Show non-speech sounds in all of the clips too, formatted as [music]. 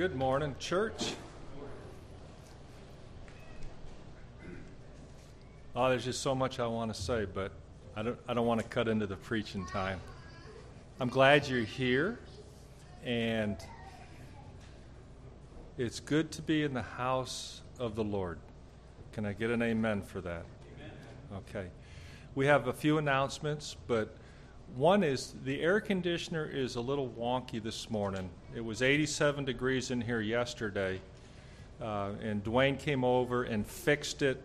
Good morning, church. Oh, there's just so much I want to say, but I don't, I don't want to cut into the preaching time. I'm glad you're here, and it's good to be in the house of the Lord. Can I get an amen for that? Amen. Okay. We have a few announcements, but one is the air conditioner is a little wonky this morning. It was 87 degrees in here yesterday, uh, and Dwayne came over and fixed it,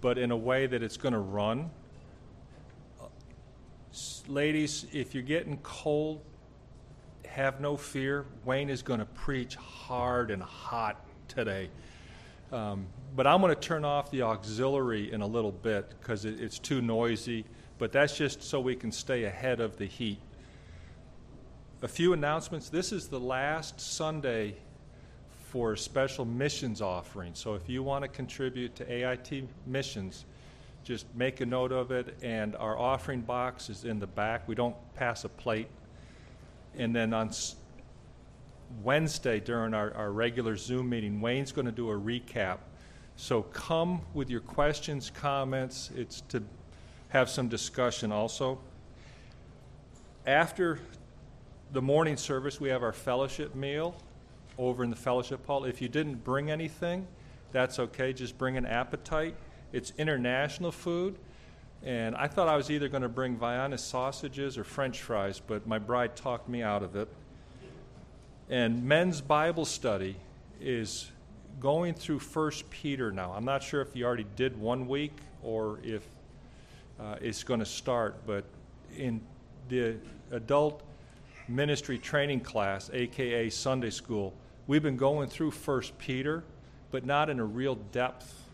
but in a way that it's going to run. Ladies, if you're getting cold, have no fear. Wayne is going to preach hard and hot today. Um, but I'm going to turn off the auxiliary in a little bit because it, it's too noisy but that's just so we can stay ahead of the heat. A few announcements. This is the last Sunday for a special missions offering. So if you want to contribute to AIT missions, just make a note of it. And our offering box is in the back. We don't pass a plate. And then on Wednesday during our, our regular Zoom meeting, Wayne's going to do a recap. So come with your questions, comments. It's to have some discussion also. After the morning service, we have our fellowship meal over in the fellowship hall. If you didn't bring anything, that's okay. Just bring an appetite. It's international food. And I thought I was either going to bring Vienna sausages or French fries, but my bride talked me out of it. And men's Bible study is going through First Peter now. I'm not sure if you already did one week or if uh, is going to start. But in the adult ministry training class, aka Sunday school, we've been going through First Peter, but not in a real depth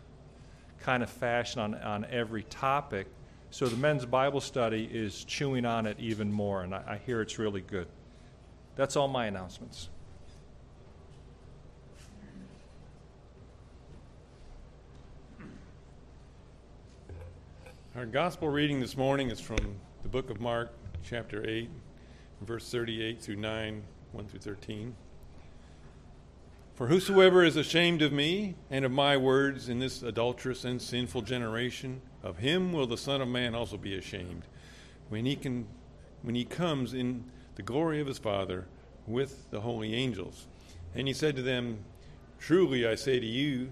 kind of fashion on, on every topic. So the men's Bible study is chewing on it even more, and I, I hear it's really good. That's all my announcements. Our gospel reading this morning is from the book of Mark, chapter 8, verse 38 through 9, 1 through 13. For whosoever is ashamed of me and of my words in this adulterous and sinful generation, of him will the Son of Man also be ashamed, when he, can, when he comes in the glory of his Father with the holy angels. And he said to them, Truly I say to you,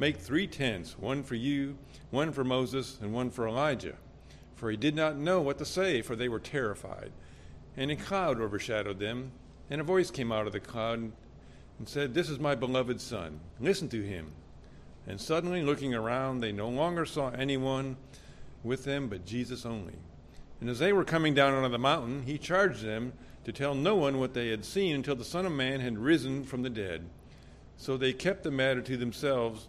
Make three tents, one for you, one for Moses, and one for Elijah. For he did not know what to say, for they were terrified. And a cloud overshadowed them, and a voice came out of the cloud and said, This is my beloved Son. Listen to him. And suddenly, looking around, they no longer saw anyone with them but Jesus only. And as they were coming down out of the mountain, he charged them to tell no one what they had seen until the Son of Man had risen from the dead. So they kept the matter to themselves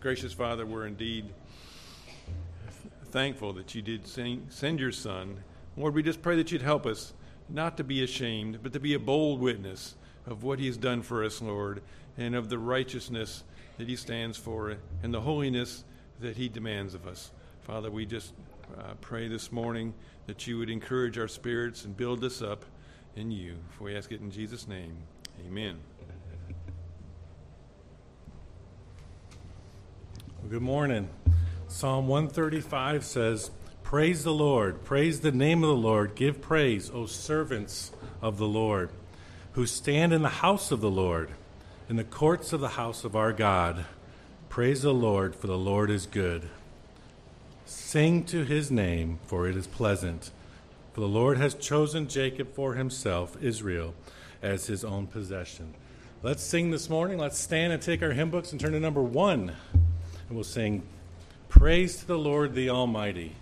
Gracious Father, we're indeed thankful that you did send your Son. Lord, we just pray that you'd help us not to be ashamed, but to be a bold witness of what he's done for us, Lord, and of the righteousness that he stands for and the holiness that he demands of us. Father, we just uh, pray this morning that you would encourage our spirits and build us up in you. For we ask it in Jesus' name. Amen. Good morning. Psalm 135 says, Praise the Lord, praise the name of the Lord, give praise, O servants of the Lord. who stand in the house of the Lord, in the courts of the house of our God. Praise the Lord, for the Lord is good. Sing to his name, for it is pleasant. For the Lord has chosen Jacob for himself, Israel, as his own possession. Let's sing this morning. Let's stand and take our hymn books and turn to number one. And we'll sing Praise to the Lord the Almighty.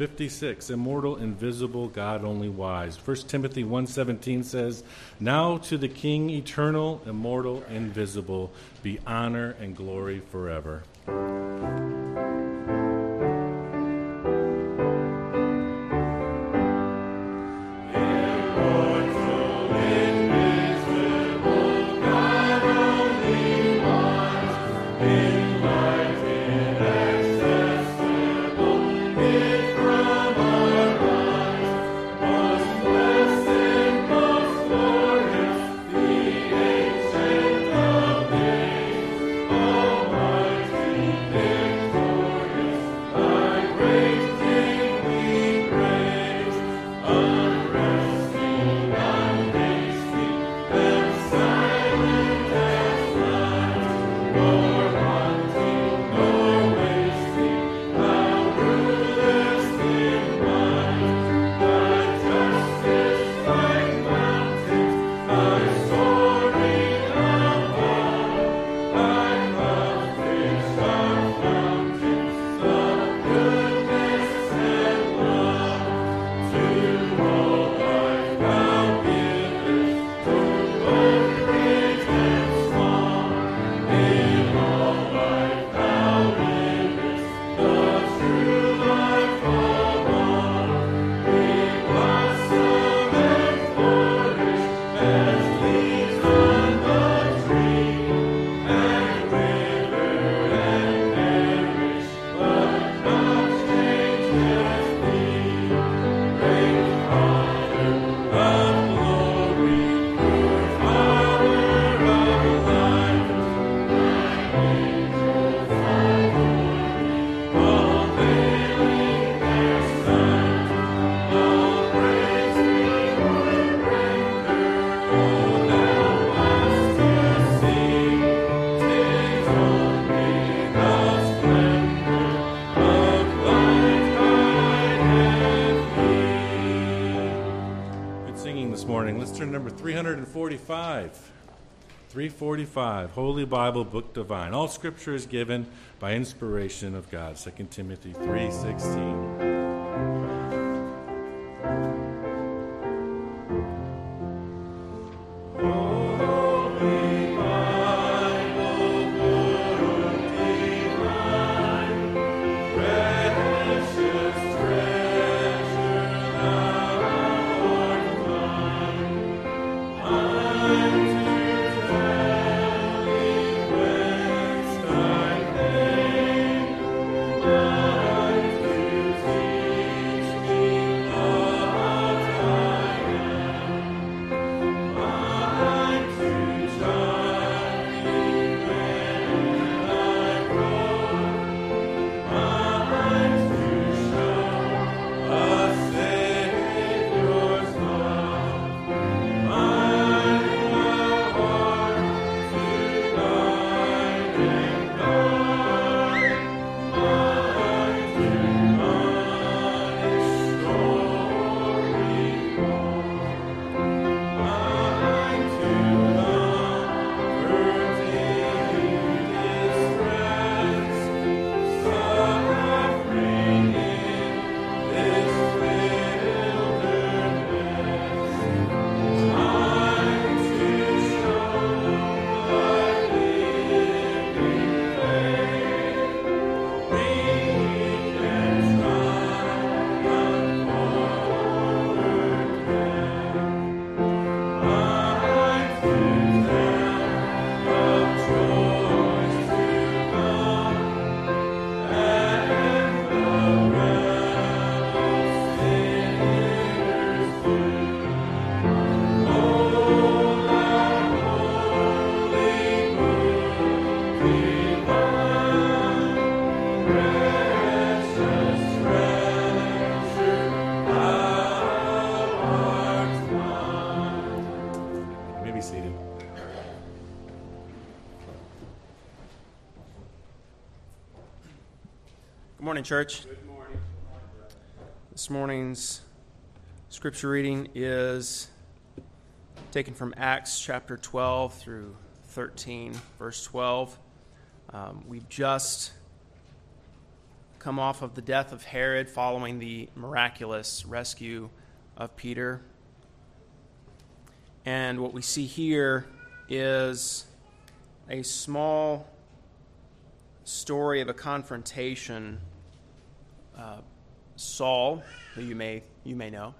56 immortal invisible god only wise. 1 timothy 1.17 says now to the king eternal immortal invisible be honor and glory forever 345. 345, Holy Bible, Book Divine. All scripture is given by inspiration of God. 2 Timothy 3.16. morning, church. Good morning. This morning's scripture reading is taken from Acts chapter 12 through 13, verse 12. Um, we've just come off of the death of Herod following the miraculous rescue of Peter. And what we see here is a small story of a confrontation. Saul, who you may, you may know,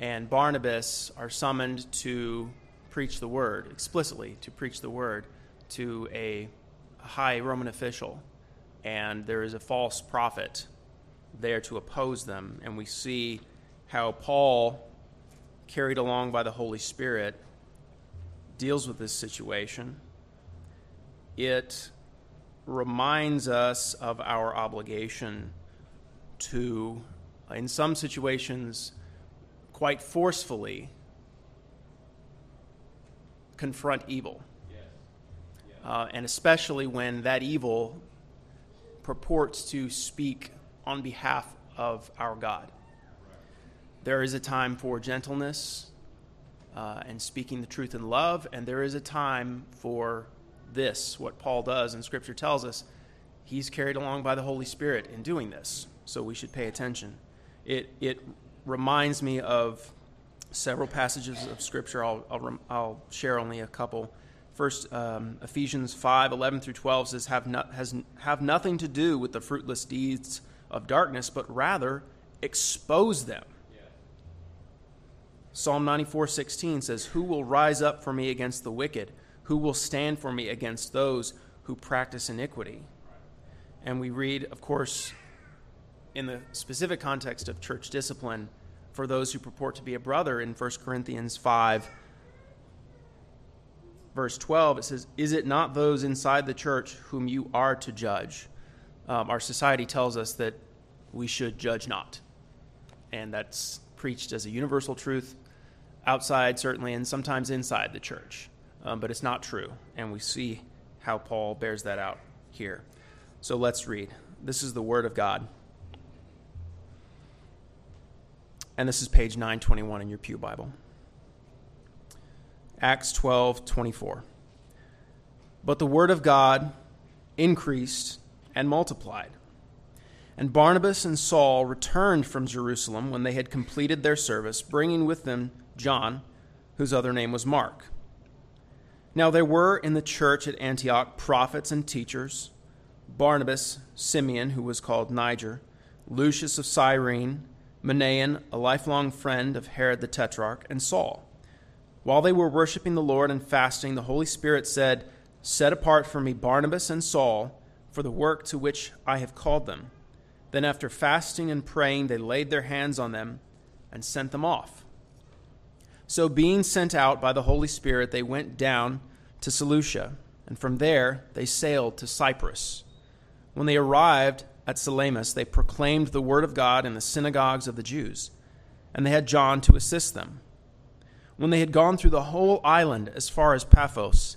and Barnabas are summoned to preach the word, explicitly to preach the word to a high Roman official. And there is a false prophet there to oppose them. And we see how Paul, carried along by the Holy Spirit, deals with this situation. It reminds us of our obligation to, in some situations, quite forcefully confront evil. Uh, and especially when that evil purports to speak on behalf of our God. There is a time for gentleness uh, and speaking the truth in love, and there is a time for this, what Paul does, and Scripture tells us he's carried along by the Holy Spirit in doing this, so we should pay attention. It, it reminds me of several passages of Scripture. I'll, I'll, rem- I'll share only a couple. First, um, Ephesians 5 11 through 12 says, have, no, has, have nothing to do with the fruitless deeds of darkness, but rather expose them. Psalm 94 16 says, Who will rise up for me against the wicked? Who will stand for me against those who practice iniquity? And we read, of course, in the specific context of church discipline, for those who purport to be a brother in 1 Corinthians 5, verse 12, it says, Is it not those inside the church whom you are to judge? Um, our society tells us that we should judge not. And that's preached as a universal truth outside, certainly, and sometimes inside the church. Um, but it's not true. And we see how Paul bears that out here. So let's read. This is the Word of God. And this is page 921 in your Pew Bible. Acts 12 24. But the word of God increased and multiplied. And Barnabas and Saul returned from Jerusalem when they had completed their service, bringing with them John, whose other name was Mark. Now there were in the church at Antioch prophets and teachers Barnabas, Simeon, who was called Niger, Lucius of Cyrene, Manaen, a lifelong friend of Herod the Tetrarch, and Saul. While they were worshiping the Lord and fasting, the Holy Spirit said, Set apart for me Barnabas and Saul for the work to which I have called them. Then, after fasting and praying, they laid their hands on them and sent them off. So, being sent out by the Holy Spirit, they went down to Seleucia, and from there they sailed to Cyprus. When they arrived at Salamis, they proclaimed the word of God in the synagogues of the Jews, and they had John to assist them. When they had gone through the whole island as far as Paphos,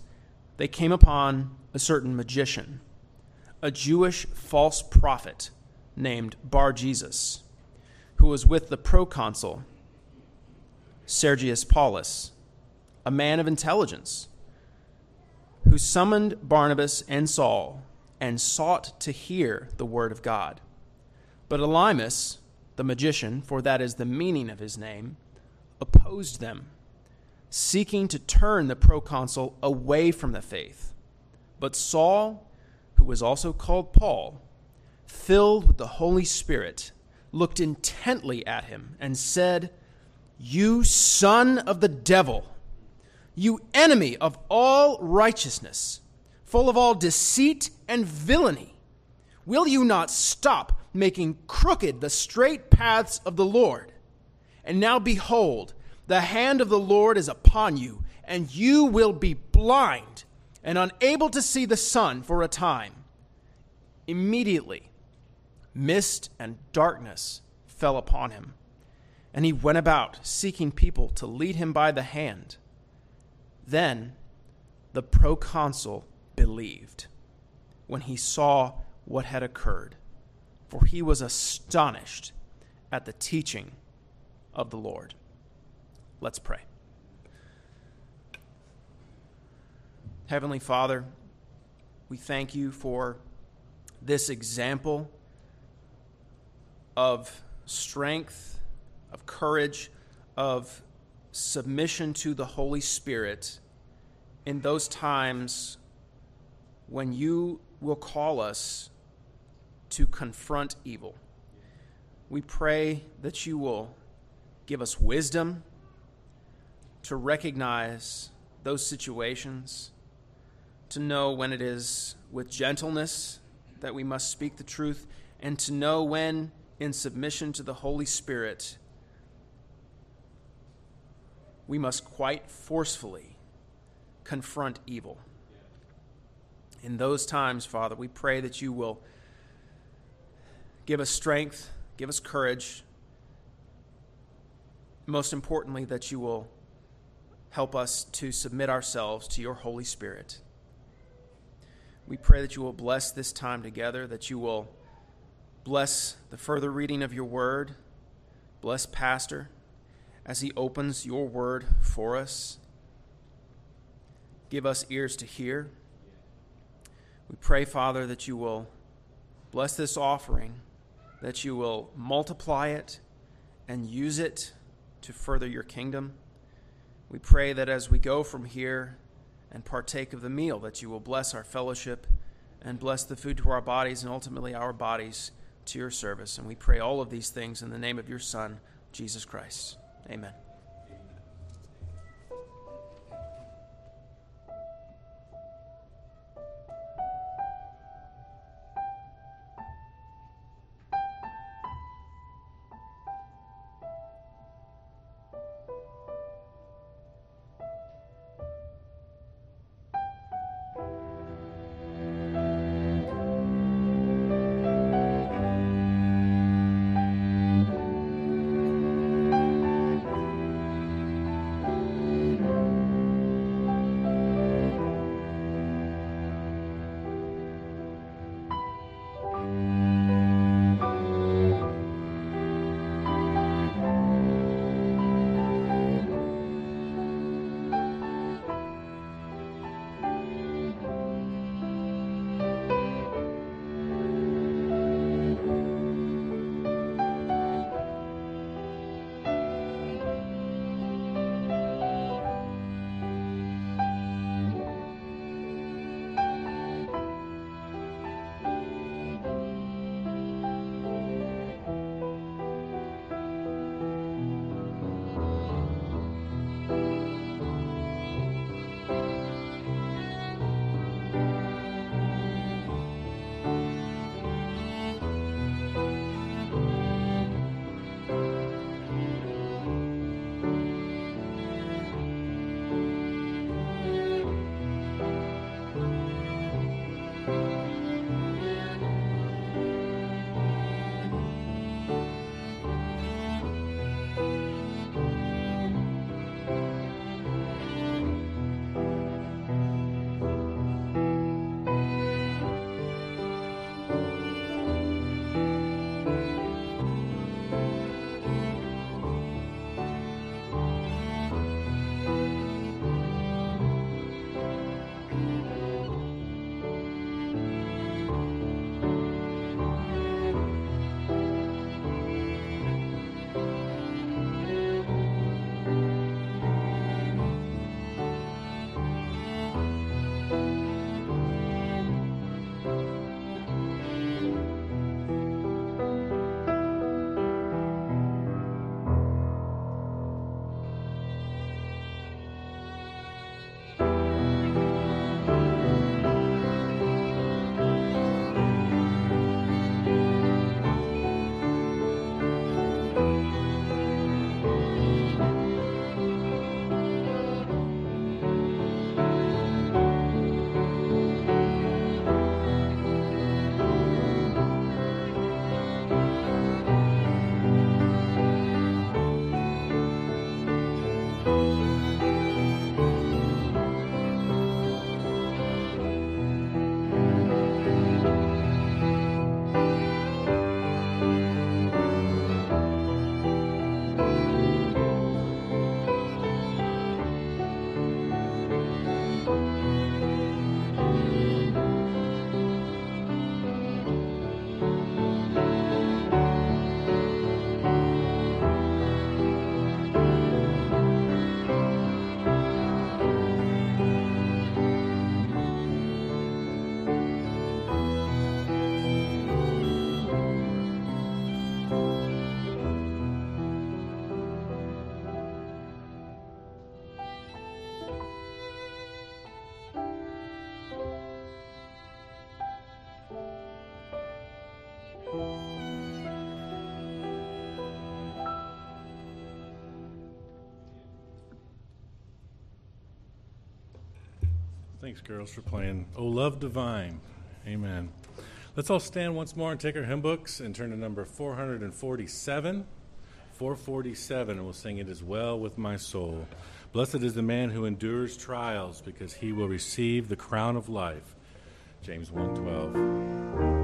they came upon a certain magician, a Jewish false prophet named Bar Jesus, who was with the proconsul Sergius Paulus, a man of intelligence, who summoned Barnabas and Saul and sought to hear the word of God. But Elymas, the magician, for that is the meaning of his name, opposed them, seeking to turn the proconsul away from the faith. But Saul, who was also called Paul, filled with the Holy Spirit, looked intently at him and said, You son of the devil, you enemy of all righteousness, full of all deceit and villainy, will you not stop making crooked the straight paths of the Lord? And now behold, the hand of the Lord is upon you, and you will be blind and unable to see the sun for a time. Immediately, mist and darkness fell upon him, and he went about seeking people to lead him by the hand. Then the proconsul believed when he saw what had occurred, for he was astonished at the teaching of the Lord. Let's pray. Heavenly Father, we thank you for this example of strength, of courage, of submission to the Holy Spirit in those times when you will call us to confront evil. We pray that you will give us wisdom to recognize those situations, to know when it is with gentleness that we must speak the truth, and to know when, in submission to the Holy Spirit, we must quite forcefully confront evil. In those times, Father, we pray that you will give us strength, give us courage, most importantly, that you will help us to submit ourselves to your Holy Spirit. We pray that you will bless this time together, that you will bless the further reading of your word, bless Pastor as he opens your word for us. Give us ears to hear. We pray, Father, that you will bless this offering, that you will multiply it and use it to further your kingdom. We pray that as we go from here and partake of the meal, that you will bless our fellowship and bless the food to our bodies and ultimately our bodies to your service. And we pray all of these things in the name of your Son, Jesus Christ. Amen. Thanks, girls, for playing Oh Love Divine. Amen. Let's all stand once more and take our hymn books and turn to number 447. 447, and we'll sing it as well with my soul. Blessed is the man who endures trials, because he will receive the crown of life. James 1:12.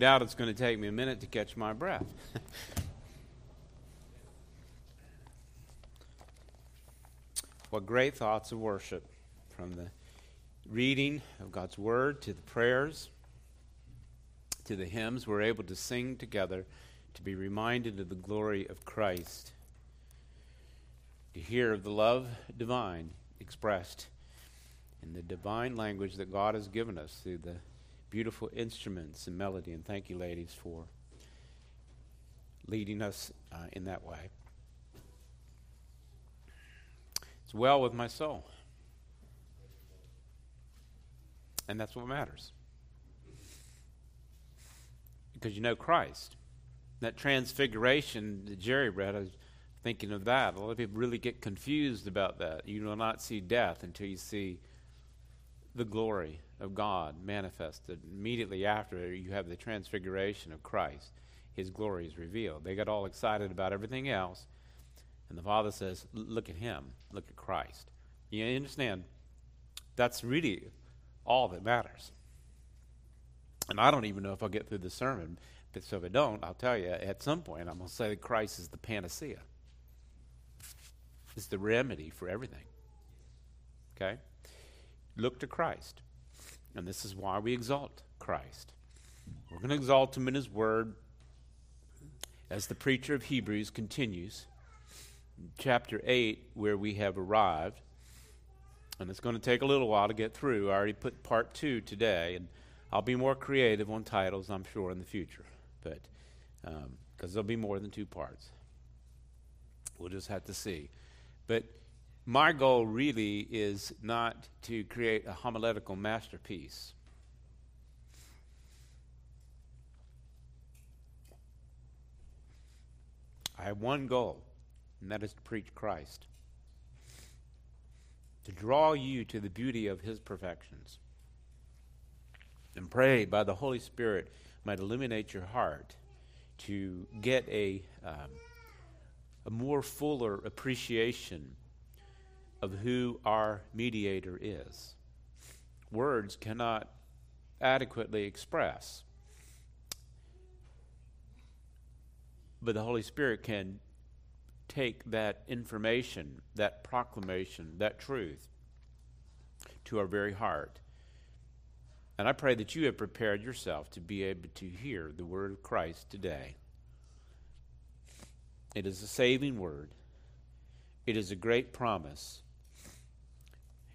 Doubt it's going to take me a minute to catch my breath. [laughs] what great thoughts of worship from the reading of God's Word to the prayers to the hymns we're able to sing together to be reminded of the glory of Christ, to hear of the love divine expressed in the divine language that God has given us through the beautiful instruments and melody. And thank you, ladies, for leading us uh, in that way. It's well with my soul. And that's what matters. Because you know Christ. That transfiguration that Jerry read, I was thinking of that. A lot of people really get confused about that. You will not see death until you see the glory of God manifested. Immediately after, you have the transfiguration of Christ. His glory is revealed. They got all excited about everything else. And the Father says, Look at him. Look at Christ. You understand? That's really all that matters. And I don't even know if I'll get through the sermon, but so if I don't, I'll tell you at some point, I'm going to say that Christ is the panacea. It's the remedy for everything. Okay? Look to Christ. And this is why we exalt Christ. We're going to exalt him in his word as the preacher of Hebrews continues. Chapter 8, where we have arrived. And it's going to take a little while to get through. I already put part two today, and I'll be more creative on titles, I'm sure, in the future. But because um, there'll be more than two parts, we'll just have to see. But my goal really is not to create a homiletical masterpiece. I have one goal, and that is to preach Christ to draw you to the beauty of his perfections. And pray by the Holy Spirit might illuminate your heart to get a, um, a more fuller appreciation of who our mediator is. Words cannot adequately express, but the Holy Spirit can take that information, that proclamation, that truth to our very heart. And I pray that you have prepared yourself to be able to hear the word of Christ today. It is a saving word, it is a great promise.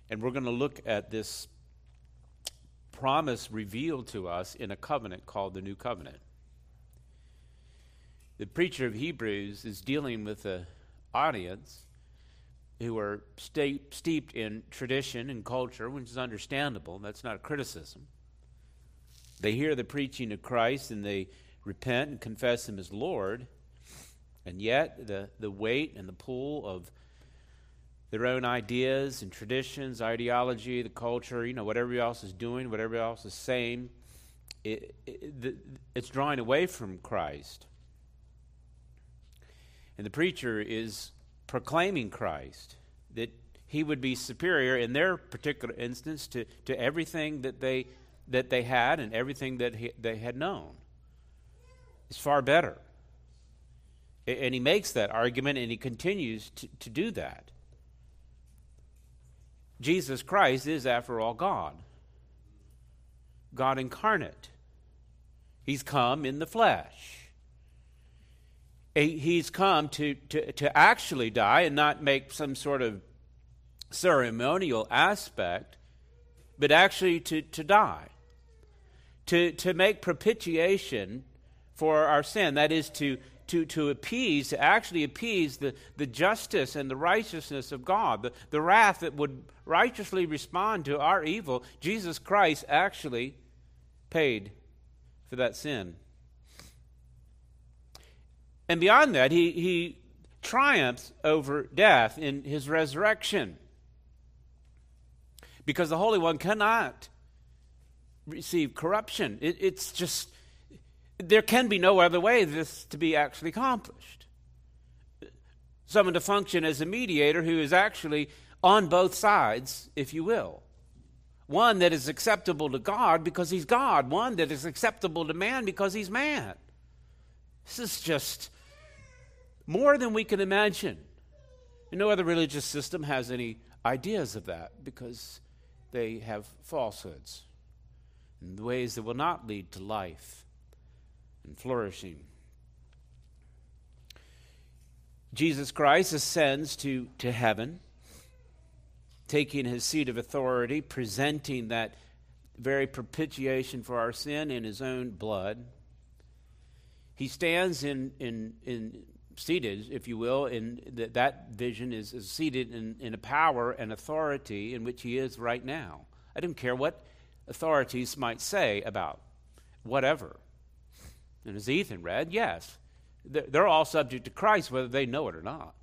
And we're going to look at this promise revealed to us in a covenant called the New Covenant the preacher of Hebrews is dealing with an audience who are steeped in tradition and culture, which is understandable. That's not a criticism. They hear the preaching of Christ and they repent and confess Him as Lord, and yet the, the weight and the pull of their own ideas and traditions, ideology, the culture, you know, whatever else is doing, whatever else is saying, it, it, it's drawing away from Christ. And the preacher is proclaiming Christ, that he would be superior in their particular instance to, to everything that they, that they had and everything that he, they had known. It's far better. And he makes that argument and he continues to, to do that. Jesus Christ is, after all, God, God incarnate. He's come in the flesh he's come to, to, to actually die and not make some sort of ceremonial aspect, but actually to, to die, to, to make propitiation for our sin. That is to, to, to appease, to actually appease the, the justice and the righteousness of God, the, the wrath that would righteously respond to our evil. Jesus Christ actually paid for that sin. And beyond that, he, he triumphs over death in his resurrection. Because the Holy One cannot receive corruption. It, it's just, there can be no other way this to be actually accomplished. Someone to function as a mediator who is actually on both sides, if you will. One that is acceptable to God because he's God, one that is acceptable to man because he's man. This is just more than we can imagine. And no other religious system has any ideas of that because they have falsehoods and ways that will not lead to life and flourishing. Jesus Christ ascends to, to heaven, taking his seat of authority, presenting that very propitiation for our sin in his own blood. He stands in, in, in seated, if you will, in that that vision is, is seated in, in a power and authority in which he is right now. I don't care what authorities might say about whatever. And as Ethan read, yes, they're all subject to Christ, whether they know it or not.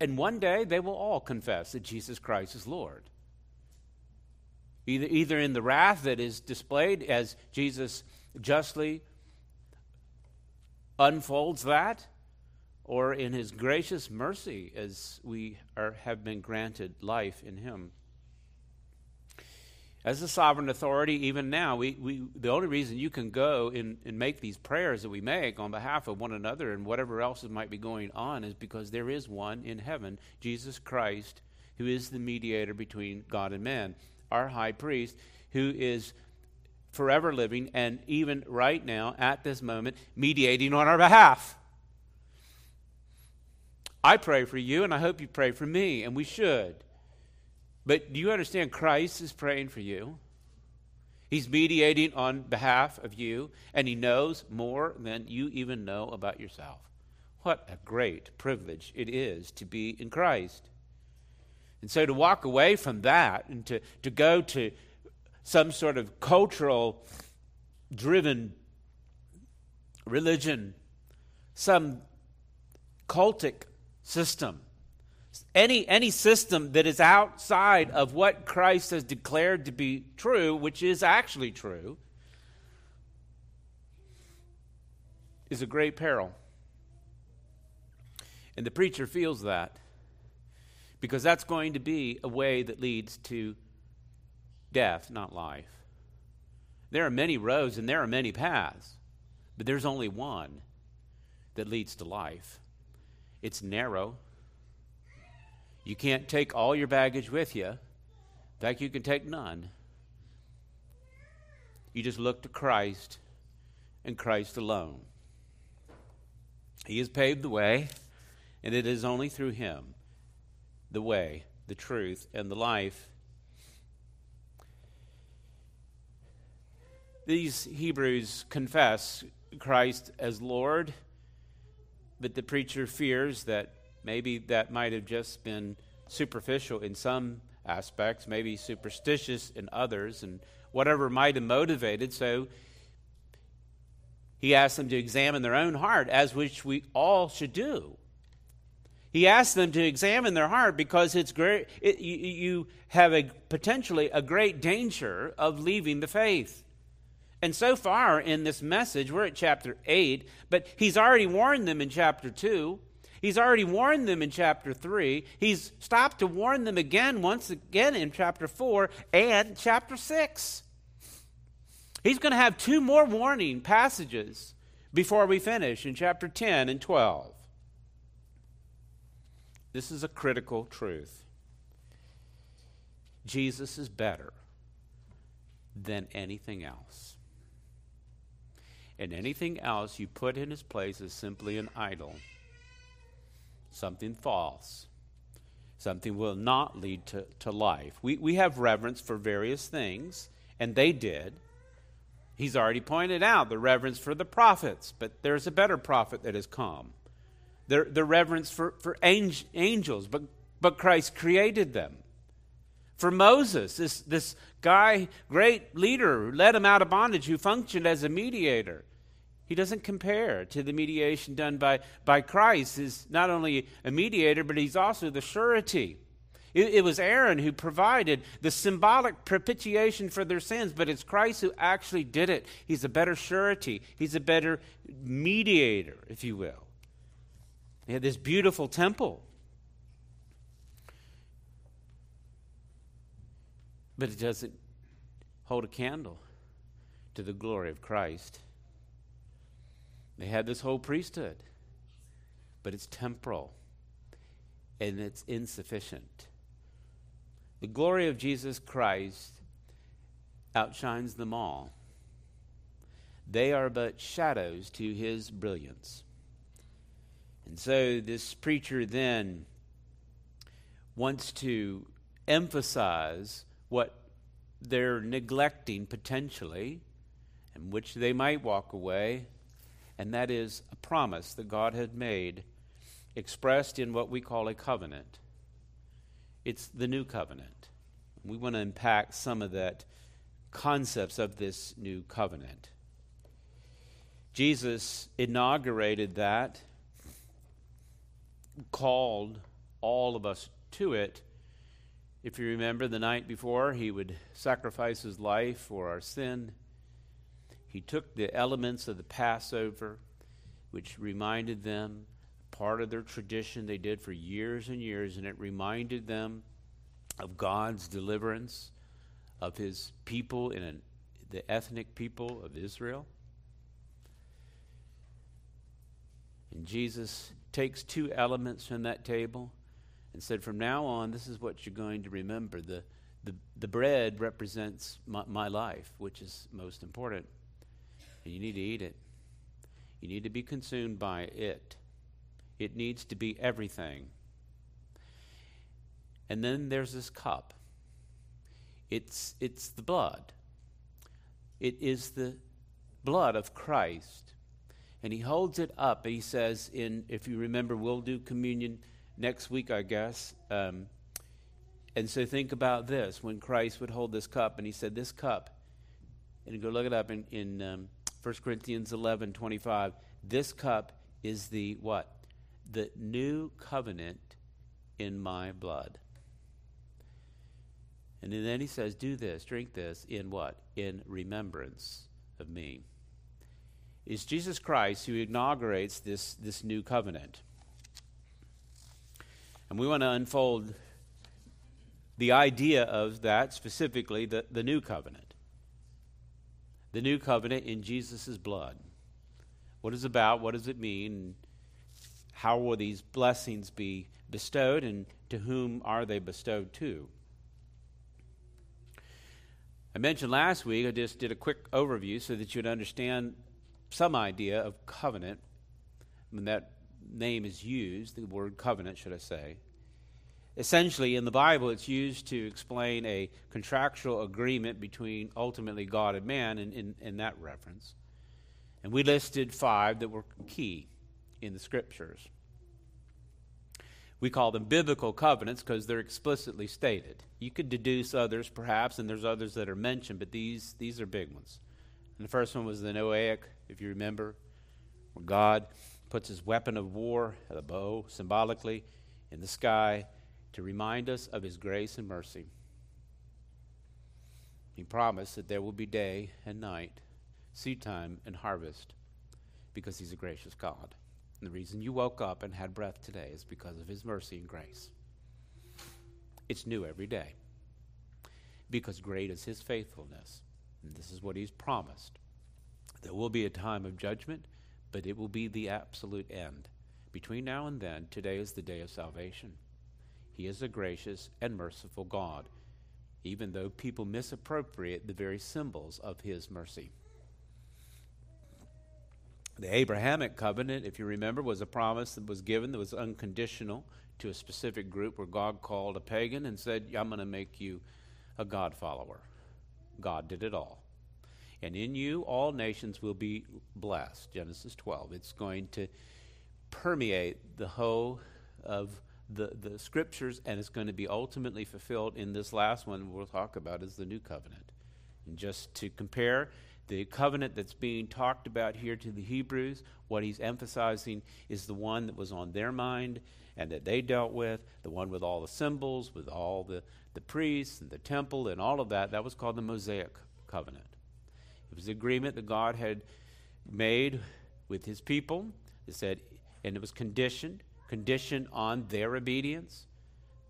And one day they will all confess that Jesus Christ is Lord. Either, either in the wrath that is displayed as Jesus justly unfolds that, or in his gracious mercy as we are, have been granted life in him. As a sovereign authority, even now, we, we, the only reason you can go and, and make these prayers that we make on behalf of one another and whatever else might be going on is because there is one in heaven, Jesus Christ, who is the mediator between God and man, our high priest, who is forever living and even right now, at this moment, mediating on our behalf. I pray for you, and I hope you pray for me, and we should. But do you understand Christ is praying for you? He's mediating on behalf of you, and he knows more than you even know about yourself. What a great privilege it is to be in Christ. And so to walk away from that and to, to go to some sort of cultural driven religion, some cultic system, any, any system that is outside of what Christ has declared to be true, which is actually true, is a great peril. And the preacher feels that because that's going to be a way that leads to death, not life. There are many roads and there are many paths, but there's only one that leads to life. It's narrow, you can't take all your baggage with you. In fact, you can take none. You just look to Christ and Christ alone. He has paved the way, and it is only through Him the way, the truth, and the life. These Hebrews confess Christ as Lord, but the preacher fears that Maybe that might have just been superficial in some aspects, maybe superstitious in others, and whatever might have motivated. So he asked them to examine their own heart, as which we all should do. He asked them to examine their heart because it's great. It, you, you have a potentially a great danger of leaving the faith. And so far in this message, we're at chapter 8, but he's already warned them in chapter 2. He's already warned them in chapter 3. He's stopped to warn them again, once again in chapter 4 and chapter 6. He's going to have two more warning passages before we finish in chapter 10 and 12. This is a critical truth. Jesus is better than anything else. And anything else you put in his place is simply an idol something false. Something will not lead to, to life. We, we have reverence for various things, and they did. He's already pointed out the reverence for the prophets, but there's a better prophet that has come. The, the reverence for, for angels, but, but Christ created them. For Moses, this, this guy, great leader, who led him out of bondage, who functioned as a mediator. He doesn't compare to the mediation done by, by Christ. He's not only a mediator, but he's also the surety. It, it, was Aaron who provided the symbolic propitiation for their sins, but it's Christ who actually did it. He's a better surety, he's a better mediator, if you will. He had this beautiful temple. But it doesn't hold a candle to the glory of Christ. They had this whole priesthood, but it's temporal and it's insufficient. The glory of Jesus Christ outshines them all. They are but shadows to his brilliance. And so this preacher then wants to emphasize what they're neglecting potentially, and which they might walk away, and that is a promise that God had made, expressed in what we call a covenant. It's the new covenant. We want to unpack some of that concepts of this new covenant. Jesus inaugurated that, called all of us to it. If you remember, the night before, he would sacrifice his life for our sin. He took the elements of the Passover, which reminded them part of their tradition they did for years and years, and it reminded them of God's deliverance of his people in an, the ethnic people of Israel. And Jesus takes two elements from that table and said, From now on, this is what you're going to remember. The, the, the bread represents my, my life, which is most important. And you need to eat it, you need to be consumed by it. It needs to be everything. And then there's this cup. It's, it's the blood. It is the blood of Christ. And he holds it up and he says, in, if you remember, we'll do communion next week, I guess. Um, and so think about this when Christ would hold this cup, and he said, This cup, and go look it up in, in um, 1 Corinthians 11 25. This cup is the what? The new covenant in my blood. And then he says, Do this, drink this in what? In remembrance of me. It's Jesus Christ who inaugurates this, this new covenant. And we want to unfold the idea of that, specifically the, the new covenant. The new covenant in Jesus' blood. What is about? What does it mean? How will these blessings be bestowed? And to whom are they bestowed to? I mentioned last week, I just did a quick overview so that you'd understand some idea of covenant. When that name is used, the word covenant, should I say. Essentially, in the Bible, it's used to explain a contractual agreement between ultimately God and man in, in, in that reference. And we listed five that were key in the scriptures. We call them biblical covenants because they're explicitly stated. You could deduce others, perhaps, and there's others that are mentioned, but these, these are big ones. And the first one was the Noahic, if you remember, where God puts his weapon of war, the bow, symbolically, in the sky to remind us of his grace and mercy. He promised that there will be day and night, seed time and harvest, because he's a gracious God. And the reason you woke up and had breath today is because of his mercy and grace. It's new every day, because great is his faithfulness. And this is what he's promised. There will be a time of judgment, but it will be the absolute end. Between now and then, today is the day of salvation. He is a gracious and merciful God, even though people misappropriate the very symbols of His mercy. The Abrahamic covenant, if you remember, was a promise that was given that was unconditional to a specific group where God called a pagan and said, I'm going to make you a God follower. God did it all. And in you, all nations will be blessed. Genesis 12. It's going to permeate the whole of the, the scriptures, and it's going to be ultimately fulfilled in this last one we'll talk about is the new covenant. And just to compare the covenant that's being talked about here to the Hebrews, what he's emphasizing is the one that was on their mind and that they dealt with, the one with all the symbols, with all the, the priests and the temple and all of that. That was called the Mosaic covenant. It was the agreement that God had made with his people. It said, and it was conditioned conditioned on their obedience.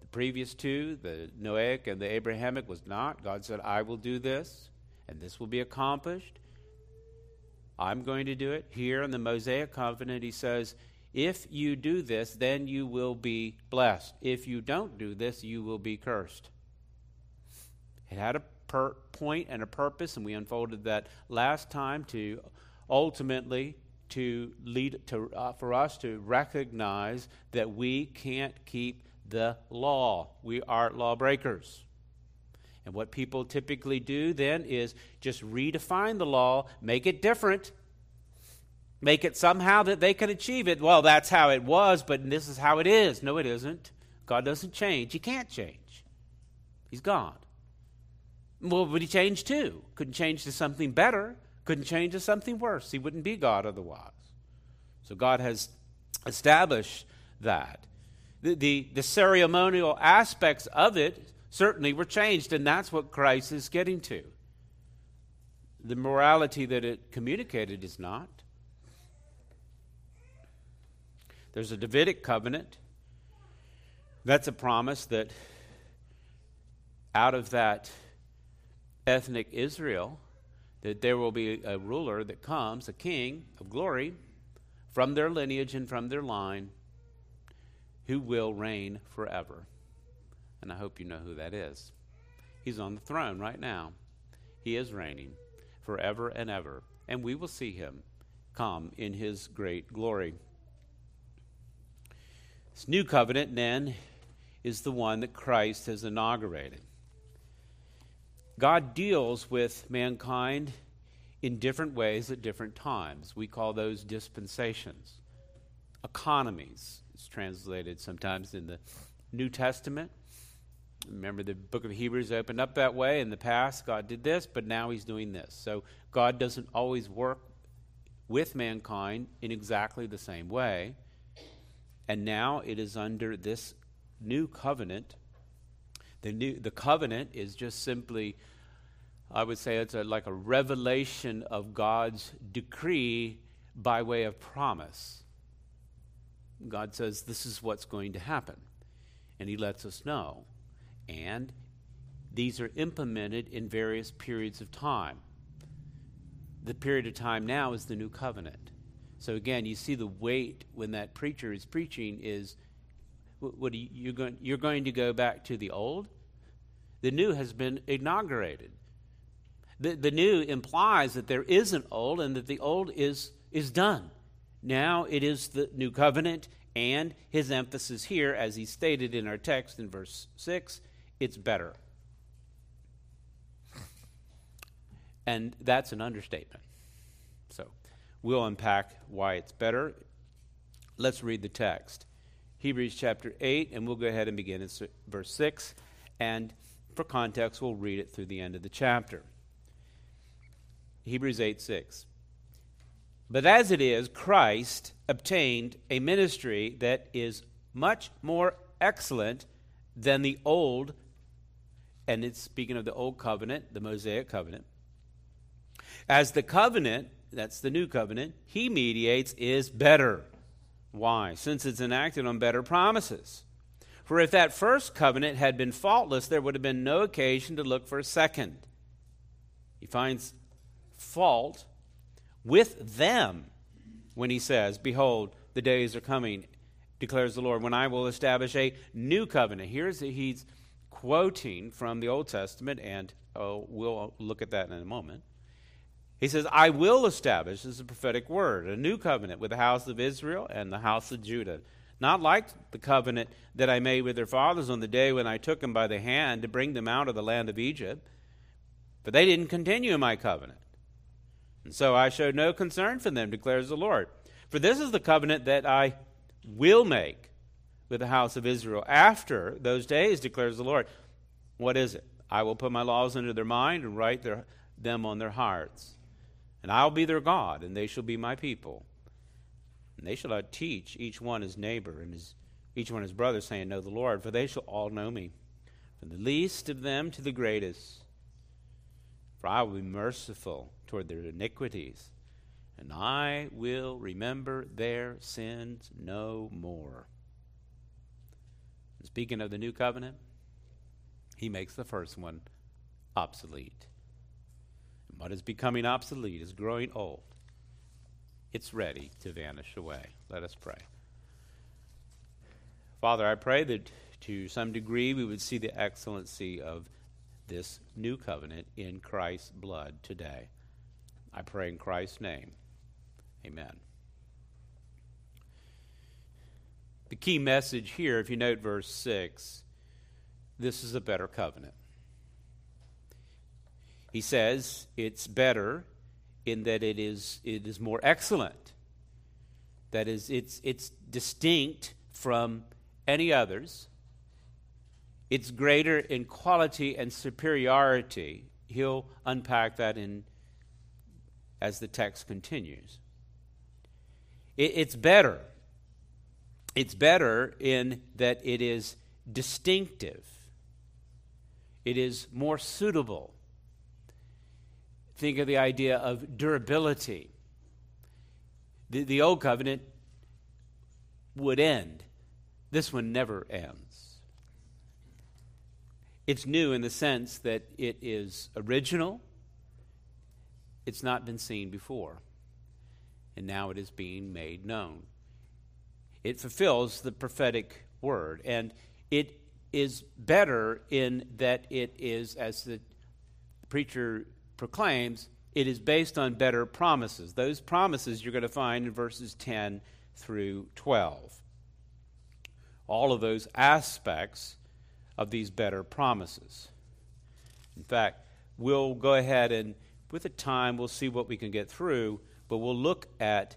The previous two, the Noahic and the Abrahamic, was not. God said, I will do this, and this will be accomplished. I'm going to do it. Here in the Mosaic covenant, he says, if you do this, then you will be blessed. If you don't do this, you will be cursed. It had a per- point and a purpose, and we unfolded that last time to ultimately to lead to uh, for us to recognize that we can't keep the law. We are lawbreakers. And what people typically do then is just redefine the law, make it different, make it somehow that they can achieve it. Well, that's how it was, but this is how it is. No, it isn't. God doesn't change. He can't change. He's God. Well, would he change too? Couldn't change to something better, couldn't change to something worse. He wouldn't be God otherwise. So God has established that. The, the, the ceremonial aspects of it certainly were changed, and that's what Christ is getting to. The morality that it communicated is not. There's a Davidic covenant. That's a promise that out of that ethnic Israel, that there will be a ruler that comes, a king of glory, from their lineage and from their line, who will reign forever. And I hope you know who that is. He's on the throne right now. He is reigning forever and ever. And we will see him come in his great glory. This new covenant, then, is the one that Christ has inaugurated. God deals with mankind in different ways at different times. We call those dispensations. Economies, it's translated sometimes in the New Testament. Remember, the book of Hebrews opened up that way. In the past, God did this, but now He's doing this. So, God doesn't always work with mankind in exactly the same way. And now it is under this new covenant. The, new, the covenant is just simply, I would say, it's a, like a revelation of God's decree by way of promise. God says, This is what's going to happen. And He lets us know. And these are implemented in various periods of time. The period of time now is the new covenant. So again, you see the weight when that preacher is preaching is what you, you're going you're going to go back to the old. The new has been inaugurated. The, the new implies that there is an old and that the old is is done. Now it is the new covenant, and his emphasis here, as he stated in our text in verse 6, it's better. And that's an understatement. So we'll unpack why it's better. Let's read the text. Hebrews chapter 8, and we'll go ahead and begin in verse 6. And for context, we'll read it through the end of the chapter. Hebrews 8 6. But as it is, Christ obtained a ministry that is much more excellent than the old, and it's speaking of the old covenant, the Mosaic covenant. As the covenant, that's the new covenant, he mediates is better. Why? Since it's enacted on better promises. For if that first covenant had been faultless, there would have been no occasion to look for a second. He finds fault with them when he says, Behold, the days are coming, declares the Lord, when I will establish a new covenant. Here's he's quoting from the Old Testament, and oh, we'll look at that in a moment. He says, I will establish, this is a prophetic word, a new covenant with the house of Israel and the house of Judah. Not like the covenant that I made with their fathers on the day when I took them by the hand to bring them out of the land of Egypt. For they didn't continue in my covenant. And so I showed no concern for them, declares the Lord. For this is the covenant that I will make with the house of Israel after those days, declares the Lord. What is it? I will put my laws into their mind and write their, them on their hearts. And I'll be their God, and they shall be my people. And they shall teach each one his neighbor and his, each one his brother, saying, Know the Lord, for they shall all know me, from the least of them to the greatest. For I will be merciful toward their iniquities, and I will remember their sins no more. And speaking of the new covenant, he makes the first one obsolete but is becoming obsolete, is growing old. It's ready to vanish away. Let us pray. Father, I pray that to some degree we would see the excellency of this new covenant in Christ's blood today. I pray in Christ's name. Amen. The key message here, if you note verse 6, this is a better covenant. He says it's better in that it is, it is more excellent. That is, it's, it's distinct from any others. It's greater in quality and superiority. He'll unpack that in as the text continues. It, it's better. It's better in that it is distinctive. It is more suitable. Think of the idea of durability. The, the old covenant would end, this one never ends. It's new in the sense that it is original, it's not been seen before, and now it is being made known. It fulfills the prophetic word, and it is better in that it is, as the preacher proclaims, it is based on better promises. Those promises you're going to find in verses 10 through 12. All of those aspects of these better promises. In fact, we'll go ahead and, with the time, we'll see what we can get through, but we'll look at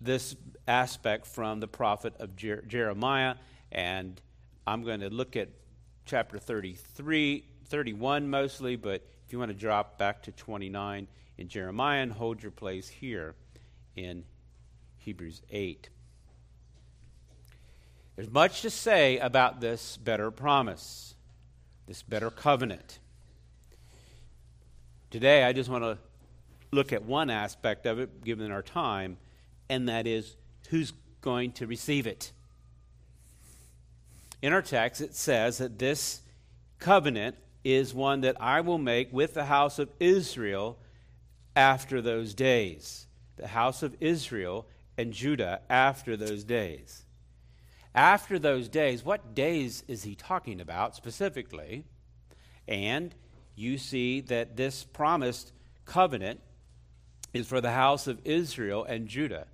this aspect from the prophet of Jer- Jeremiah, and I'm going to look at chapter 33, 31 mostly, but if you want to drop back to 29 in Jeremiah and hold your place here in Hebrews 8. There's much to say about this better promise, this better covenant. Today, I just want to look at one aspect of it, given our time, and that is who's going to receive it. In our text, it says that this covenant is one that I will make with the house of Israel after those days. The house of Israel and Judah after those days. After those days, what days is he talking about specifically? And you see that this promised covenant is for the house of Israel and Judah.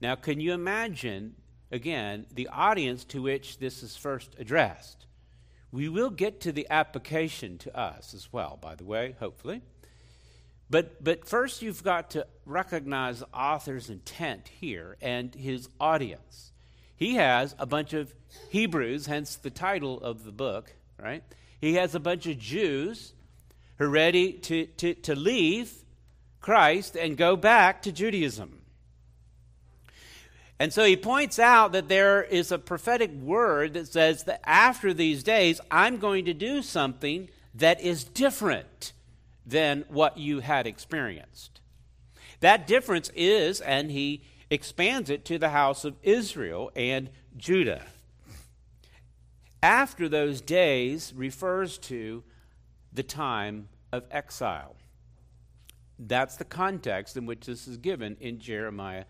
Now, can you imagine, again, the audience to which this is first addressed? We will get to the application to us as well, by the way, hopefully. But, but first, you've got to recognize the author's intent here and his audience. He has a bunch of Hebrews, hence the title of the book, right? He has a bunch of Jews who are ready to, to, to leave Christ and go back to Judaism. And so he points out that there is a prophetic word that says that after these days, I'm going to do something that is different than what you had experienced. That difference is, and he expands it to the house of Israel and Judah. After those days refers to the time of exile. That's the context in which this is given in Jeremiah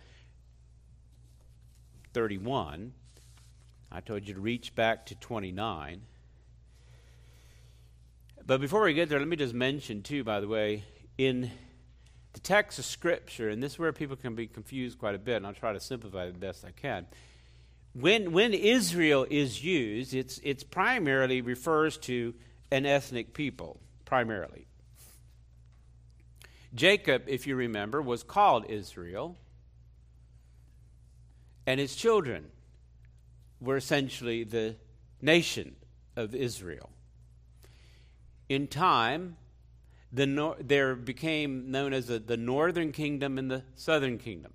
31. I told you to reach back to 29. But before we get there, let me just mention, too, by the way, in the text of Scripture, and this is where people can be confused quite a bit, and I'll try to simplify the best I can. When, when Israel is used, it's, it's primarily refers to an ethnic people, primarily. Jacob, if you remember, was called Israel, and his children were essentially the nation of Israel in time, the nor- there became known as a, the northern kingdom and the southern kingdom.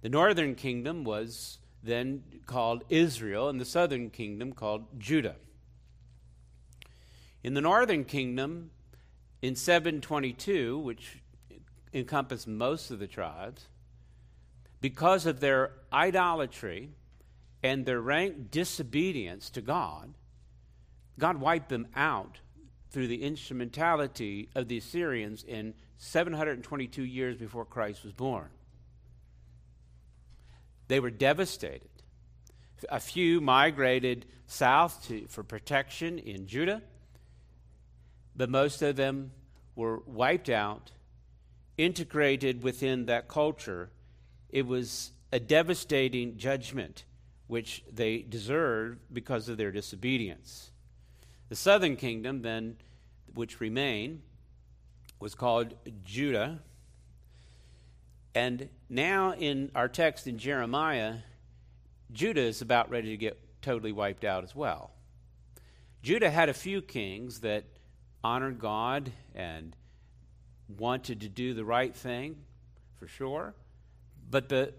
The northern kingdom was then called Israel, and the southern kingdom called Judah. In the northern kingdom, in 722, which encompassed most of the tribes, because of their idolatry and their rank disobedience to God, God wiped them out through the instrumentality of the Assyrians in 722 years before Christ was born. They were devastated. A few migrated south to, for protection in Judah, but most of them were wiped out, integrated within that culture. It was a devastating judgment which they deserved because of their disobedience. The southern kingdom, then, which remained, was called Judah. And now in our text in Jeremiah, Judah is about ready to get totally wiped out as well. Judah had a few kings that honored God and wanted to do the right thing, for sure. But the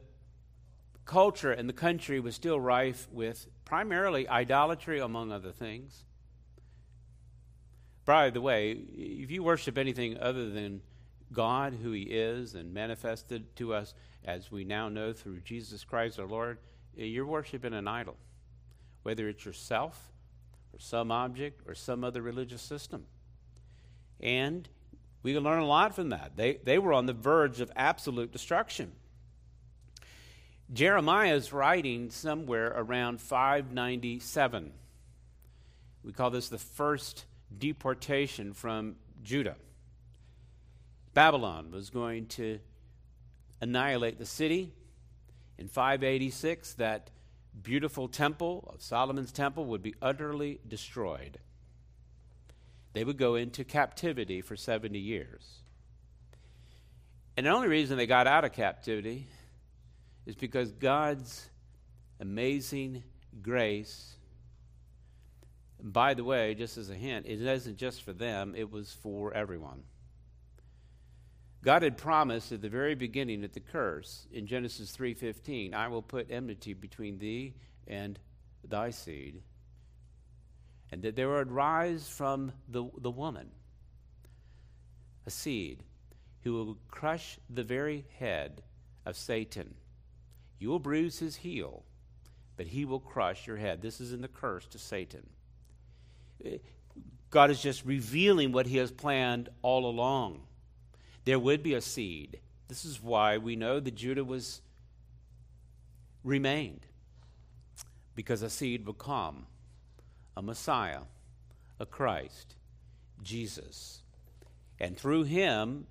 culture and the country was still rife with primarily idolatry, among other things. By the way, if you worship anything other than God, who He is, and manifested to us as we now know through Jesus Christ our Lord, eh, you're worshiping an idol, whether it's yourself or some object or some other religious system. And we can learn a lot from that. They, they were on the verge of absolute destruction. Jeremiah is writing somewhere around 597. We call this the first deportation from Judah. Babylon was going to annihilate the city. In 586, that beautiful temple of Solomon's temple would be utterly destroyed. They would go into captivity for 70 years. And the only reason they got out of captivity is because God's amazing grace by the way, just as a hint, it isn't just for them, it was for everyone. God had promised at the very beginning of the curse in Genesis 3:15, I will put enmity between thee and thy seed, and that there would rise from the, the woman a seed who will crush the very head of Satan. You will bruise his heel, but he will crush your head. This is in the curse to Satan. God is just revealing what He has planned all along. There would be a seed. This is why we know that Judah was remained, because a seed would come, a Messiah, a Christ, Jesus. And through him,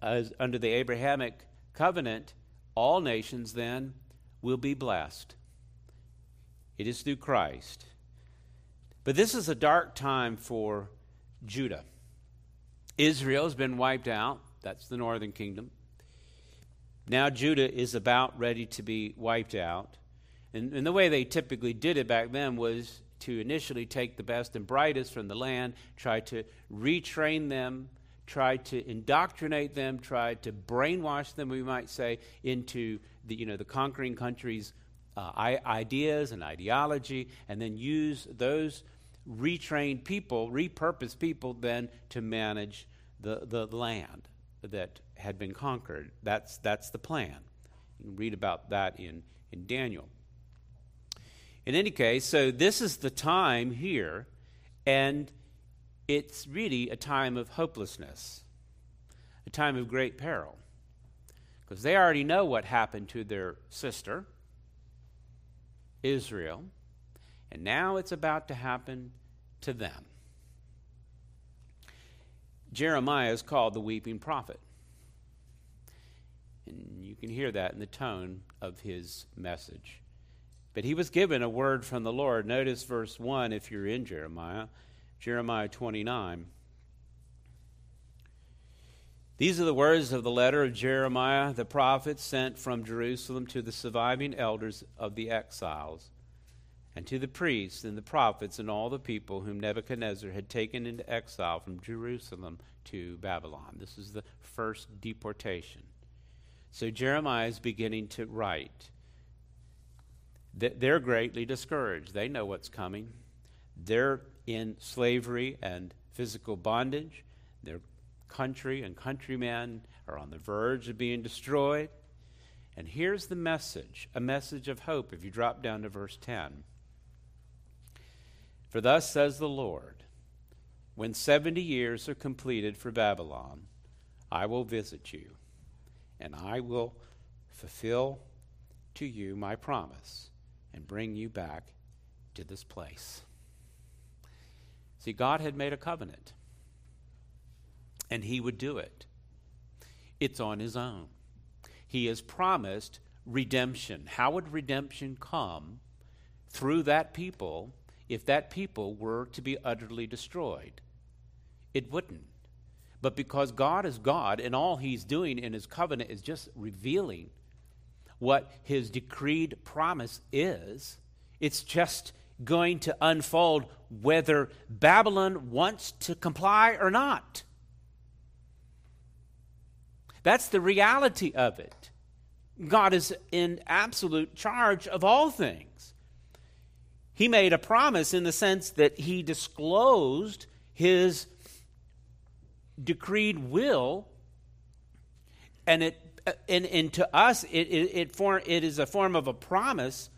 as under the Abrahamic covenant, all nations then will be blessed. It is through Christ. But this is a dark time for Judah. Israel has been wiped out. That's the northern kingdom. Now Judah is about ready to be wiped out. And, and, the way they typically did it back then was to initially take the best and brightest from the land, try to retrain them, try to indoctrinate them, try to brainwash them, we might say, into the, you know, the conquering country's uh, ideas and ideology, and then use those retrained people, repurposed people, then to manage the, the land that had been conquered. That's, that's the plan. You can read about that in, in Daniel. In any case, so this is the time here, and it's really a time of hopelessness, a time of great peril. Because they already know what happened to their sister, Israel, and now it's about to happen to them. Jeremiah is called the weeping prophet. And you can hear that in the tone of his message. But he was given a word from the Lord. Notice verse 1 if you're in Jeremiah, Jeremiah 29. These are the words of the letter of Jeremiah the prophet sent from Jerusalem to the surviving elders of the exiles and to the priests and the prophets and all the people whom Nebuchadnezzar had taken into exile from Jerusalem to Babylon. This is the first deportation. So Jeremiah is beginning to write. They're greatly discouraged. They know what's coming. They're in slavery and physical bondage. Their country and countrymen are on the verge of being destroyed. And here's the message a message of hope if you drop down to verse 10. For thus says the Lord When seventy years are completed for Babylon, I will visit you, and I will fulfill to you my promise and bring you back to this place. See, God had made a covenant, and He would do it. It's on His own. He has promised redemption. How would redemption come through that people if that people were to be utterly destroyed. It wouldn't. But because God is God and all He's doing in His covenant is just revealing what His decreed promise is, it's just going to unfold whether Babylon wants to comply or not. That's the reality of it. God is in absolute charge of all things. He made a promise in the sense that he disclosed his decreed will, and it uh, and, and to us it, it, it, form, it is a form of a promise,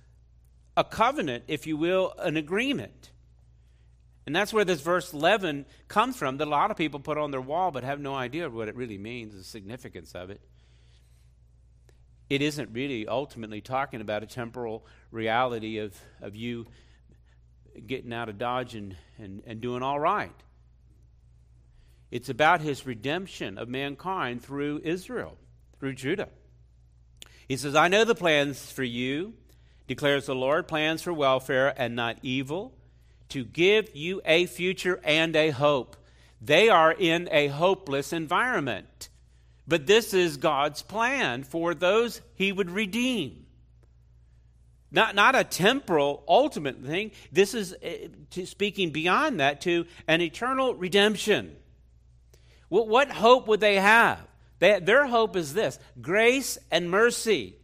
a covenant, if you will, an agreement. And that's where this verse 11 comes from that a lot of people put on their wall but have no idea what it really means, the significance of it. It isn't really ultimately talking about a temporal reality of, of you getting out of Dodge and, and, and doing all right. It's about his redemption of mankind through Israel, through Judah. He says, I know the plans for you, declares the Lord, plans for welfare and not evil to give you a future and a hope. They are in a hopeless environment. But this is God's plan for those he would redeem. Not, not a temporal, ultimate thing. This is uh, speaking beyond that to an eternal redemption. What, what hope would they have? They, their hope is this grace and mercy.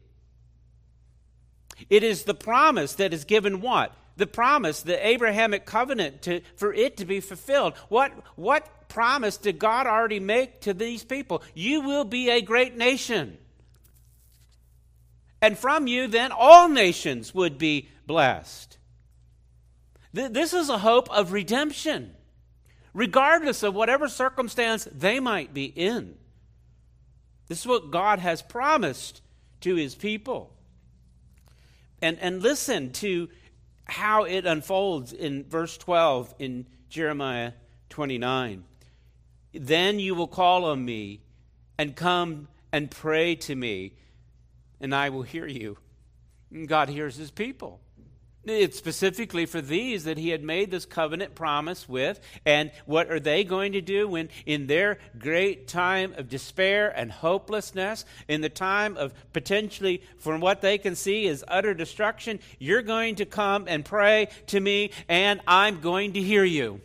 It is the promise that is given what? the promise, the Abrahamic covenant, to, for it to be fulfilled. What, what promise did God already make to these people? You will be a great nation. And from you, then, all nations would be blessed. Th- this is a hope of redemption, regardless of whatever circumstance they might be in. This is what God has promised to his people. And, and listen to how it unfolds in verse 12 in Jeremiah 29. Then you will call on me and come and pray to me, and I will hear you. God hears his people. It's specifically for these that he had made this covenant promise with. And what are they going to do when, in their great time of despair and hopelessness, in the time of potentially, from what they can see, is utter destruction? You're going to come and pray to me, and I'm going to hear you.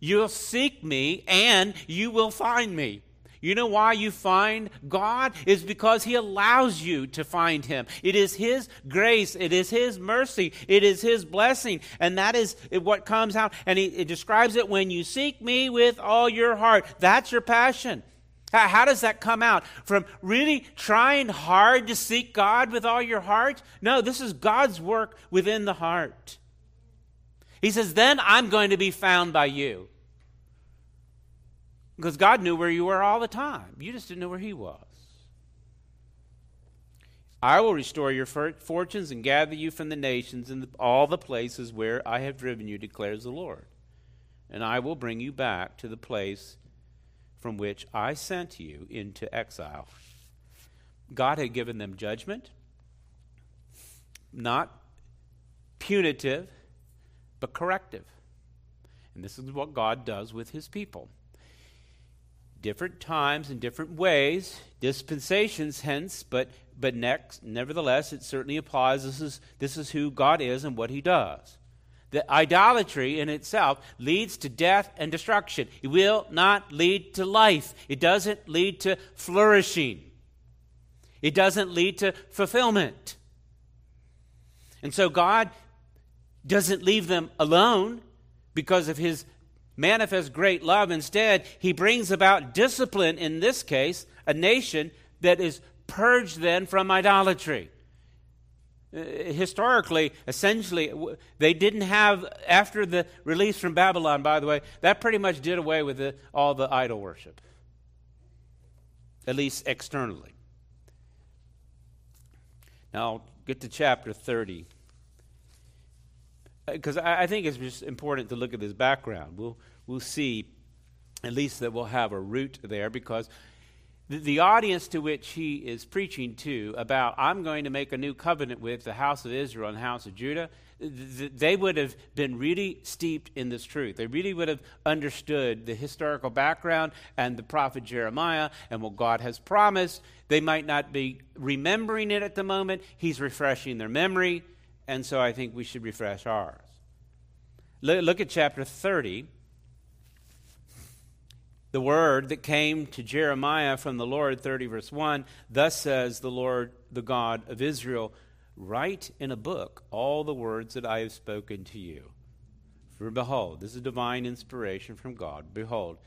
You'll seek me, and you will find me. You know why you find God? Is because He allows you to find Him. It is His grace, it is His mercy, it is His blessing, and that is what comes out. And He describes it when you seek me with all your heart. That's your passion. How, how does that come out? From really trying hard to seek God with all your heart? No, this is God's work within the heart. He says, Then I'm going to be found by you. Because God knew where you were all the time. You just didn't know where He was. I will restore your fortunes and gather you from the nations and all the places where I have driven you, declares the Lord. And I will bring you back to the place from which I sent you into exile. God had given them judgment, not punitive, but corrective. And this is what God does with his people different times and different ways, dispensations hence, but but next, nevertheless, it certainly applies. This is this is who God is and what He does. The idolatry in itself leads to death and destruction. It will not lead to life. It doesn't lead to flourishing. It doesn't lead to fulfillment. And so God doesn't leave them alone because of his manifest great love. Instead, he brings about discipline, in this case, a nation that is purged then from idolatry. Uh, historically, essentially, they didn't have, after the release from Babylon, by the way, that pretty much did away with the, all the idol worship, at least externally. Now, get to chapter 30 because I, I, think it's just important to look at this background. We'll, we'll see at least that we'll have a root there because The, the audience to which he is preaching to about, I'm going to make a new covenant with the house of Israel and the house of Judah, th- they would have been really steeped in this truth. They really would have understood the historical background and the prophet Jeremiah and what God has promised. They might not be remembering it at the moment. He's refreshing their memory, and so I think we should refresh ours. Look at chapter 30 the word that came to Jeremiah from the Lord, 30 verse 1 Thus says the Lord, the God of Israel, write in a book all the words that I have spoken to you. For behold, this is divine inspiration from God. Behold,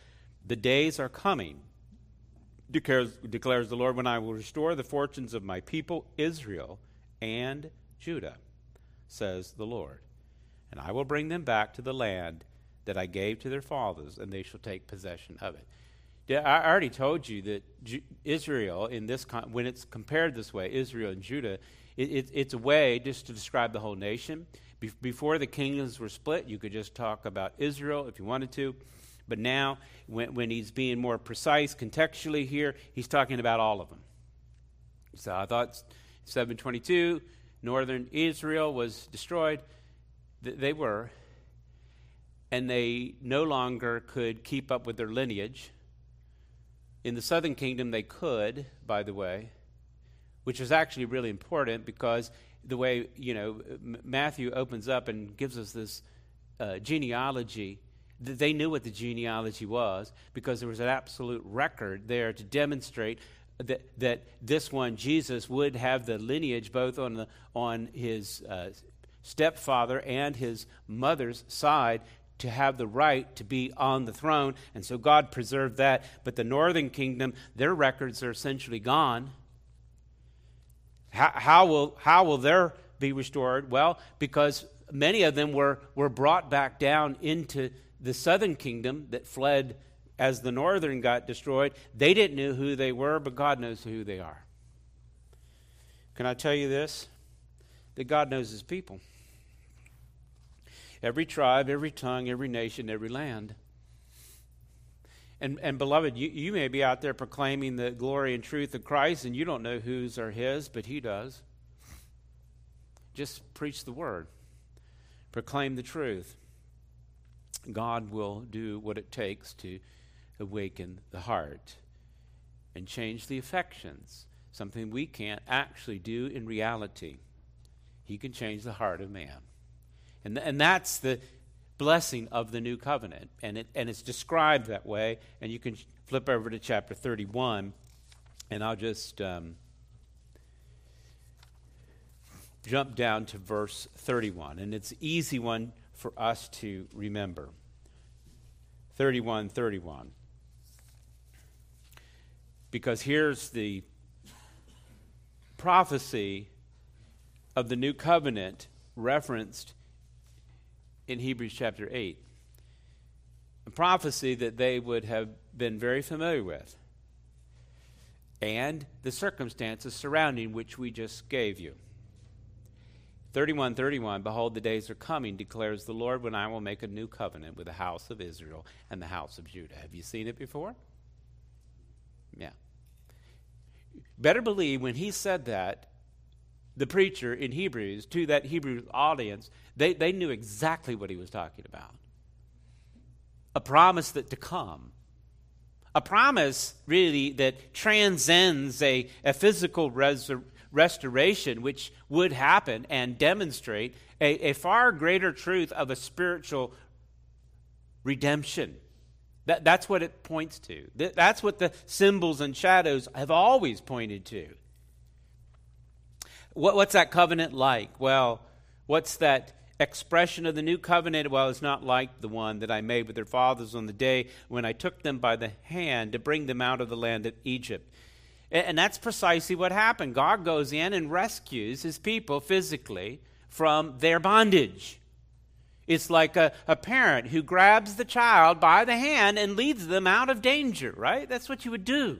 the days are coming, declares, declares the Lord, when I will restore the fortunes of my people, Israel and Judah, says the Lord. And I will bring them back to the land that I gave to their fathers, and they shall take possession of it. I already told you that Israel, in this when it's compared this way, Israel and Judah, it, it, it's a way just to describe the whole nation. Be- before the kingdoms were split, you could just talk about Israel if you wanted to. But now, when, when he's being more precise contextually here, he's talking about all of them. So I thought 722, northern Israel was destroyed. Th- they were and they no longer could keep up with their lineage. In the southern kingdom, they could, by the way, which is actually really important because the way, you know, Matthew opens up and gives us this uh, genealogy, they knew what the genealogy was because there was an absolute record there to demonstrate that, that this one, Jesus, would have the lineage both on, the, on his uh, stepfather and his mother's side to have the right to be on the throne. And so God preserved that. But the northern kingdom, their records are essentially gone. How, will, how will their be restored? Well, because many of them were, were brought back down into the southern kingdom that fled as the northern got destroyed. They didn't know who they were, but God knows who they are. Can I tell you this? That God knows his people every tribe, every tongue, every nation, every land. And, and beloved, you, you may be out there proclaiming the glory and truth of Christ, and you don't know whose are his, but he does. Just preach the word, proclaim the truth. God will do what it takes to awaken the heart and change the affections, something we can't actually do in reality. He can change the heart of man. And, and that's the blessing of the new covenant. And, it, and it's described that way. And you can flip over to chapter 31, and I'll just um, jump down to verse 31. And it's an easy one for us to remember. 31 31. Because here's the prophecy of the new covenant referenced in Hebrews chapter 8. A prophecy that they would have been very familiar with. And the circumstances surrounding which we just gave you. 3131 Behold, the days are coming, declares the Lord, when I will make a new covenant with the house of Israel and the house of Judah. Have you seen it before? Yeah. Better believe when he said that, the preacher in Hebrews to that Hebrew audience, they, they knew exactly what he was talking about. A promise that to come. A promise, really, that transcends a, a physical restoration, which would happen and demonstrate a, a far greater truth of a spiritual redemption. That, that's what it points to. That, that's what the symbols and shadows have always pointed to. What, what's that covenant like? Well, what's that expression of the new covenant? Well, it's not like the one that I made with their fathers on the day when I took them by the hand to bring them out of the land of Egypt. And that's precisely what happened. God goes in and rescues his people physically from their bondage. It's like a, a parent who grabs the child by the hand and leads them out of danger, right? That's what you would do.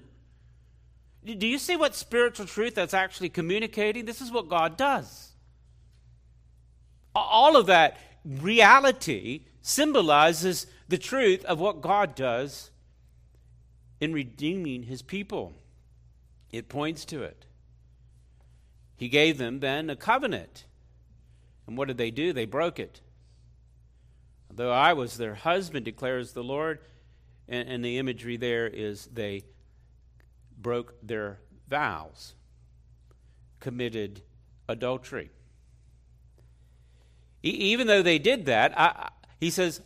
Do you see what spiritual truth that's actually communicating? This is what God does. All of that reality symbolizes the truth of what God does in redeeming his people. It points to it. He gave them then a covenant. And what did they do? They broke it. Though I was their husband, declares the Lord, and, and the imagery there is they broke their vows, committed adultery. E- even though they did that, I, he says,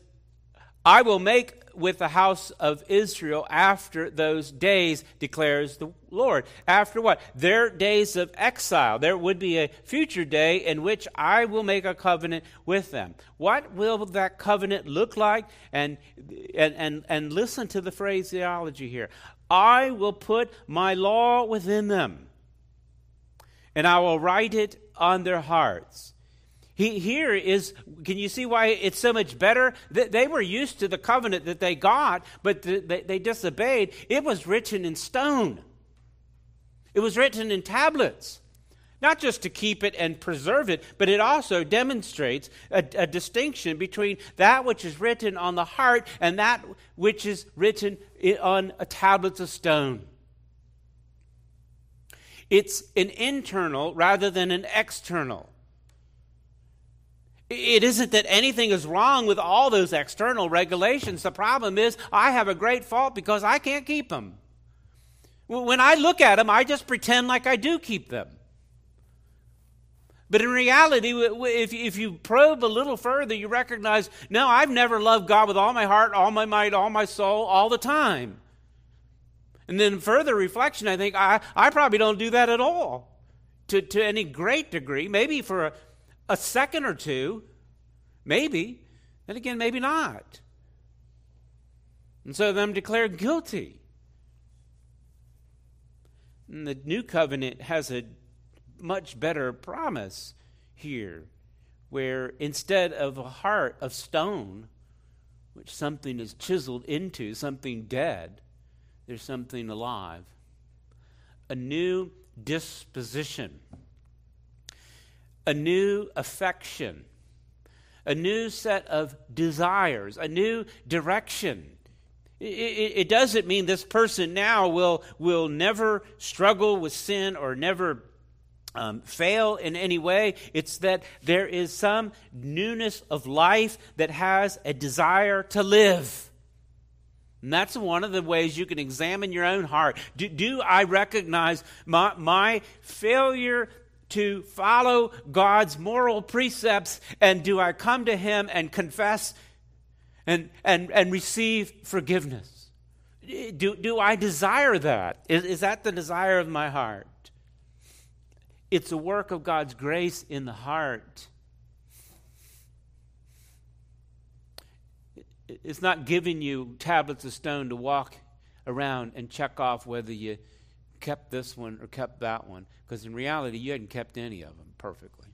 I will make with the house of Israel after those days, declares the Lord. After what? Their days of exile. There would be a future day in which I will make a covenant with them. What will that covenant look like? And, and, and, and listen to the phraseology here I will put my law within them, and I will write it on their hearts he, here is, can you see why it's so much better? They were used to the covenant that they got, but they, they disobeyed. It was written in stone, it was written in tablets. Not just to keep it and preserve it, but it also demonstrates a, a distinction between that which is written on the heart and that which is written on tablets of stone. It's an internal rather than an external. It isn't that anything is wrong with all those external regulations. The problem is I have a great fault because I can't keep them. When I look at them, I just pretend like I do keep them. But in reality, if, you probe a little further, you recognize no, I've never loved God with all my heart, all my might, all my soul, all the time. And then further reflection, I think I, I probably don't do that at all to, to any great degree. Maybe for a, a second or two, maybe. Then again, maybe not. And so I'm declared guilty. And the new covenant has a much better promise here, where instead of a heart of stone, which something is chiseled into, something dead, there's something alive. A new disposition a new affection, a new set of desires, a new direction. It, doesn't mean this person now will, will never struggle with sin or never um, fail in any way. It's that there is some newness of life that has a desire to live. And that's one of the ways you can examine your own heart. Do, do I recognize my, my failure to follow God's moral precepts? And do I come to Him and confess and, and, and receive forgiveness? Do, do I desire that? Is, is that the desire of my heart? It's a work of God's grace in the heart. It's not giving you tablets of stone to walk around and check off whether you kept this one or kept that one. Because in reality, you hadn't kept any of them perfectly.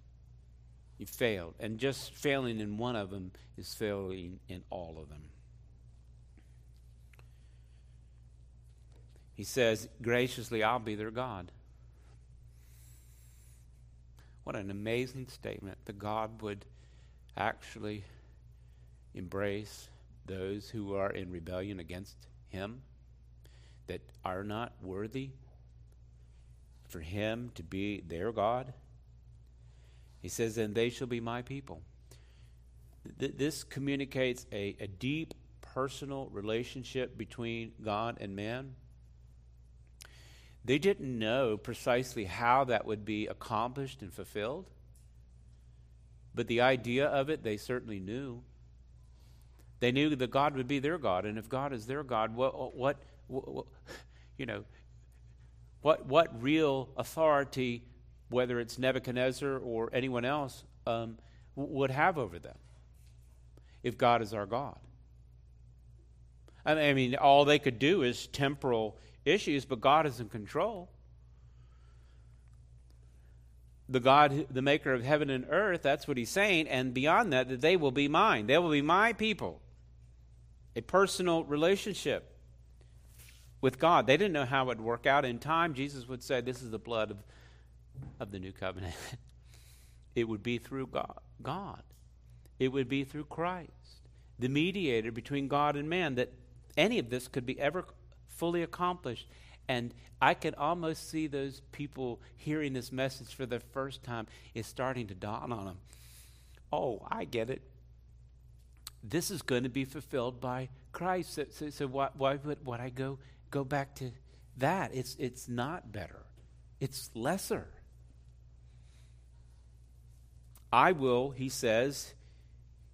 You failed. And just failing in one of them is failing in all of them. He says, graciously, I'll be their God. What an amazing statement that God would actually embrace those who are in rebellion against Him, that are not worthy for him to be their God? He says, And they shall be my people. Th- this communicates a, a deep personal relationship between God and man. They didn't know precisely how that would be accomplished and fulfilled, but the idea of it they certainly knew. They knew that God would be their God, and if God is their God, what, what, what you know, what, what real authority, whether it's Nebuchadnezzar or anyone else, um, would have over them if God is our God? I mean, all they could do is temporal issues, but God is in control. The God, the maker of heaven and earth, that's what he's saying. And beyond that, that they will be mine. They will be my people. A personal relationship with God. They didn't know how it would work out. In time, Jesus would say, This is the blood of, of the new covenant. [laughs] it would be through God, God. It would be through Christ, the mediator between God and man, that any of this could be ever fully accomplished. And I can almost see those people hearing this message for the first time. It's starting to dawn on them. Oh, I get it. This is going to be fulfilled by Christ. So, so, so why, why would, would I go go back to that? It's it's not better. It's lesser. I will, he says,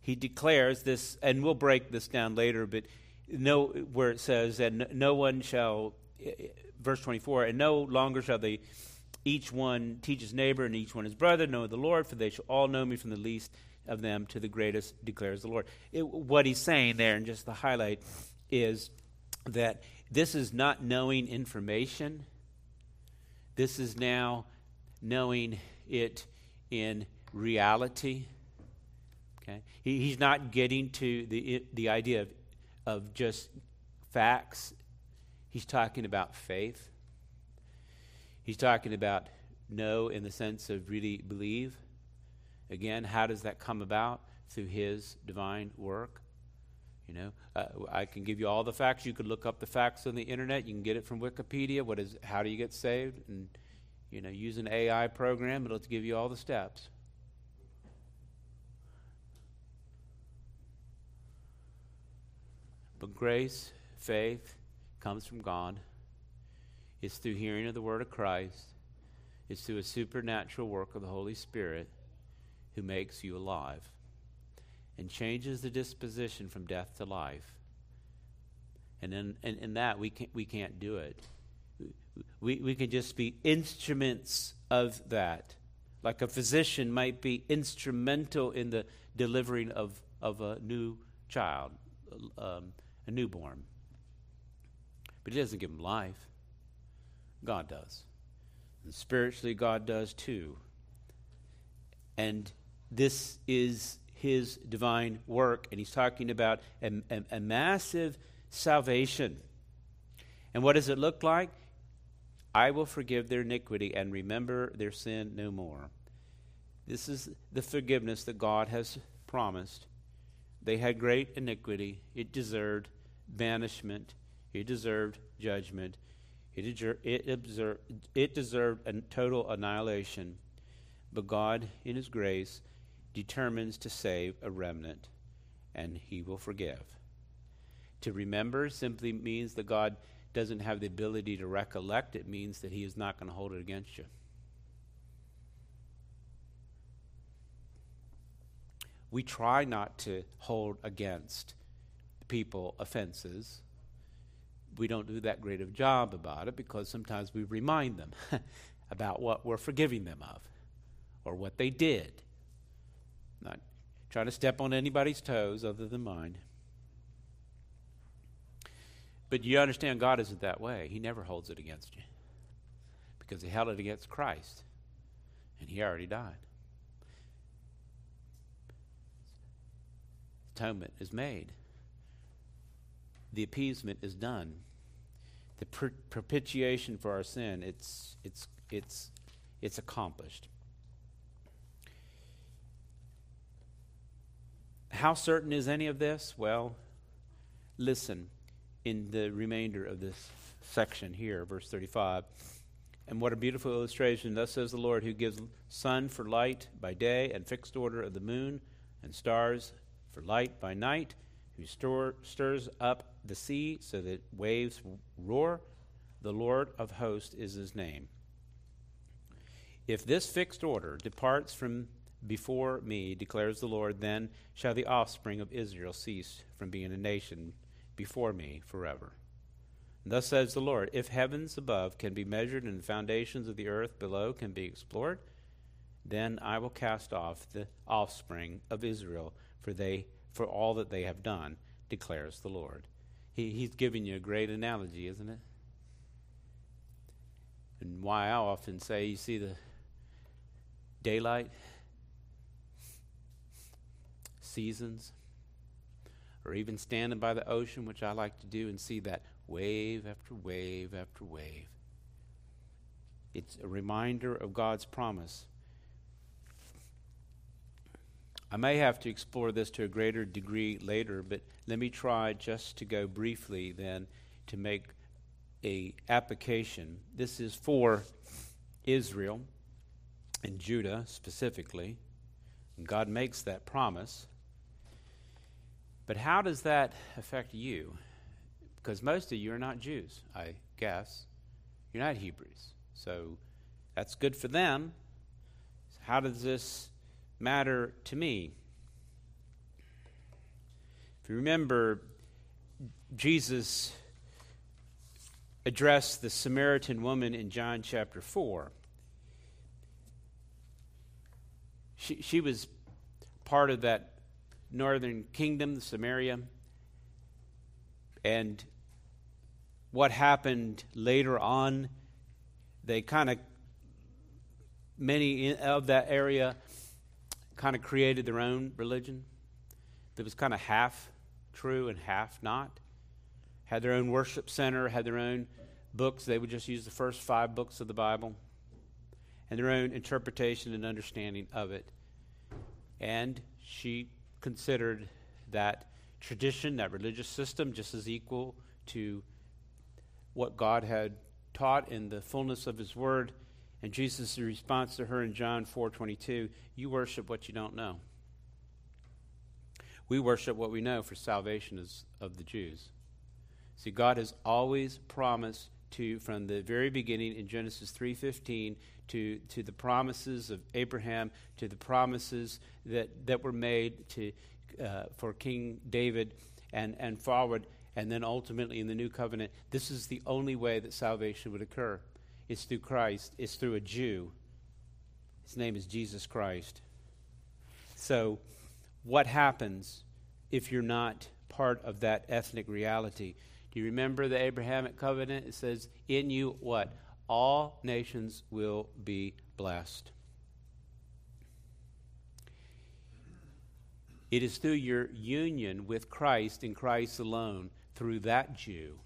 he declares this, and we'll break this down later, but no, where it says, and no one shall, eh, eh, verse 24, and no longer shall they each one teach his neighbor and each one his brother know the Lord, for they shall all know me from the least of them to the greatest, declares the Lord. It, what he's saying there, and just the highlight, is that this is not knowing information. This is now knowing it in reality. Okay? He, he's not getting to the, the idea of, of just facts. He's talking about faith. He's talking about know in the sense of really believe. Again, how does that come about? Through his divine work. You know, uh, I can give you all the facts. You could look up the facts on the internet. You can get it from Wikipedia. What is? How do you get saved? And you know, use an AI program. It'll give you all the steps. But grace, faith, comes from God. It's through hearing of the word of Christ. It's through a supernatural work of the Holy Spirit who makes you alive and changes the disposition from death to life. And in, in, in that, we can't, we can't do it. We, we can just be instruments of that. Like a physician might be instrumental in the delivering of, of a new child, um, a newborn. But he doesn't give him life. God does. And spiritually, God does too. And this is his divine work. And he's talking about a, a, a massive salvation. And what does it look like? I will forgive their iniquity and remember their sin no more. This is the forgiveness that God has promised. They had great iniquity. It deserved banishment. It deserved judgment. It, it, observed, it deserved a total annihilation. But God, in His grace, determines to save a remnant, and He will forgive. To remember simply means that God doesn't have the ability to recollect, it means that He is not going to hold it against you. We try not to hold against people offenses. We don't do that great of a job about it because sometimes we remind them [laughs] about what we're forgiving them of or what they did. Not trying to step on anybody's toes other than mine. But you understand God isn't that way. He never holds it against you because he held it against Christ and he already died. Atonement is made. The appeasement is done. The propitiation for our sin, it's, it's, it's, it's accomplished. How certain is any of this? Well, listen in the remainder of this section here, verse 35. And what a beautiful illustration. Thus says the Lord, who gives sun for light by day and fixed order of the moon and stars for light by night, who store, stirs up the sea so that waves roar. The Lord of hosts is his name. If this fixed order departs from before me, declares the Lord, then shall the offspring of Israel cease from being a nation before me forever. Thus says the Lord If heavens above can be measured and the foundations of the earth below can be explored, then I will cast off the offspring of Israel for they for all that they have done, declares the Lord. He, he's giving you a great analogy, isn't it? And why I often say, you see the daylight, seasons, or even standing by the ocean, which I like to do, and see that wave after wave after wave. It's a reminder of God's promise. I may have to explore this to a greater degree later, but let me try just to go briefly then to make a application. This is for Israel and Judah specifically. And God makes that promise. But how does that affect you? Because most of you are not Jews, I guess. You're not Hebrews. So that's good for them. How does this matter to me? If you remember, Jesus addressed the Samaritan woman in John chapter 4. She, she was part of that northern kingdom, Samaria. And what happened later on, they kind of, many of that area kind of created their own religion that was kind of half true and half not. Had their own worship center, had their own books. They would just use the first five books of the Bible and their own interpretation and understanding of it. And she considered that tradition, that religious system, just as equal to what God had taught in the fullness of His Word. And Jesus' response to her in John 4:22, "You worship what you don't know." We worship what we know, for salvation is of the Jews. See, God has always promised to, from the very beginning in Genesis 3:15, to, to the promises of Abraham, to the promises that, that were made to, uh, for King David and, and forward, and then ultimately in the new covenant. This is the only way that salvation would occur. It's through Christ, it's through a Jew. His name is Jesus Christ. So, what happens if you're not part of that ethnic reality? Do you remember the Abrahamic covenant? It says, In you, what? All nations will be blessed. It is through your union with Christ and Christ alone, through that Jew,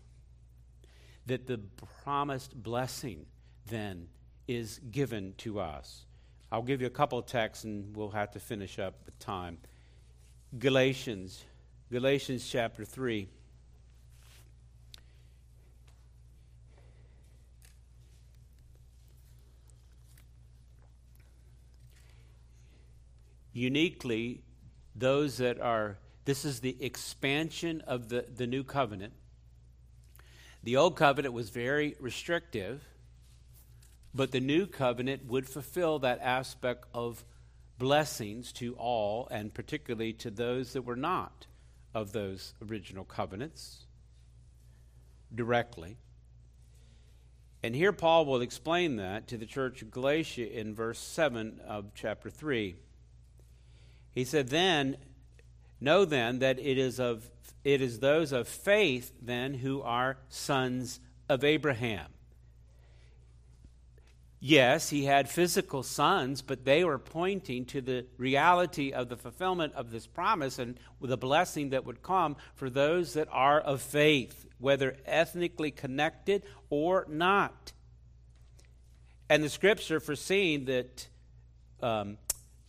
that the promised blessing then is given to us. I'll give you a couple of texts and we'll have to finish up with time. Galatians, Galatians chapter 3. Uniquely, those that are, this is the expansion of the, the new covenant. The old covenant was very restrictive, but the new covenant would fulfill that aspect of blessings to all, and particularly to those that were not of those original covenants directly. And here Paul will explain that to the church of Galatia in verse 7 of chapter 3. He said, Then, know then that it is, of, it is those of faith then who are sons of Abraham. Yes, he had physical sons, but they were pointing to the reality of the fulfillment of this promise and the blessing that would come for those that are of faith, whether ethnically connected or not. And the scripture foreseeing that, um,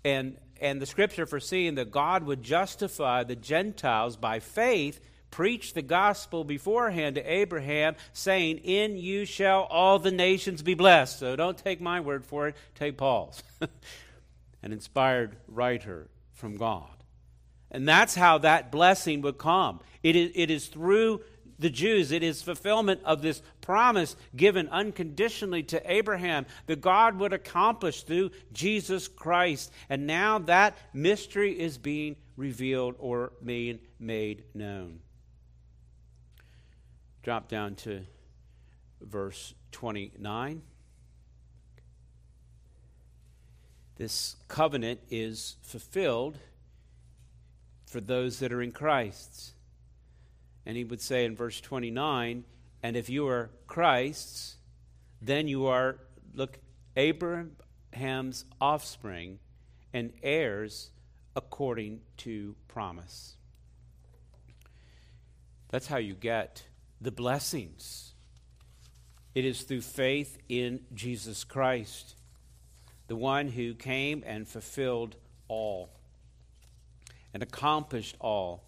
and, and the scripture foreseeing that God would justify the Gentiles by faith preached the gospel beforehand to Abraham, saying, In you shall all the nations be blessed. So don't take my word for it, take Paul's. [laughs] An inspired writer from God. And that's how that blessing would come. It is, it is through the Jews, it is fulfillment of this promise given unconditionally to Abraham that God would accomplish through Jesus Christ. And now that mystery is being revealed or being made known drop down to verse 29. This covenant is fulfilled for those that are in Christ's. And he would say in verse 29 and if you are Christ's, then you are, look, Abraham's offspring and heirs according to promise. That's how you get the blessings. It is through faith in Jesus Christ, the one who came and fulfilled all and accomplished all.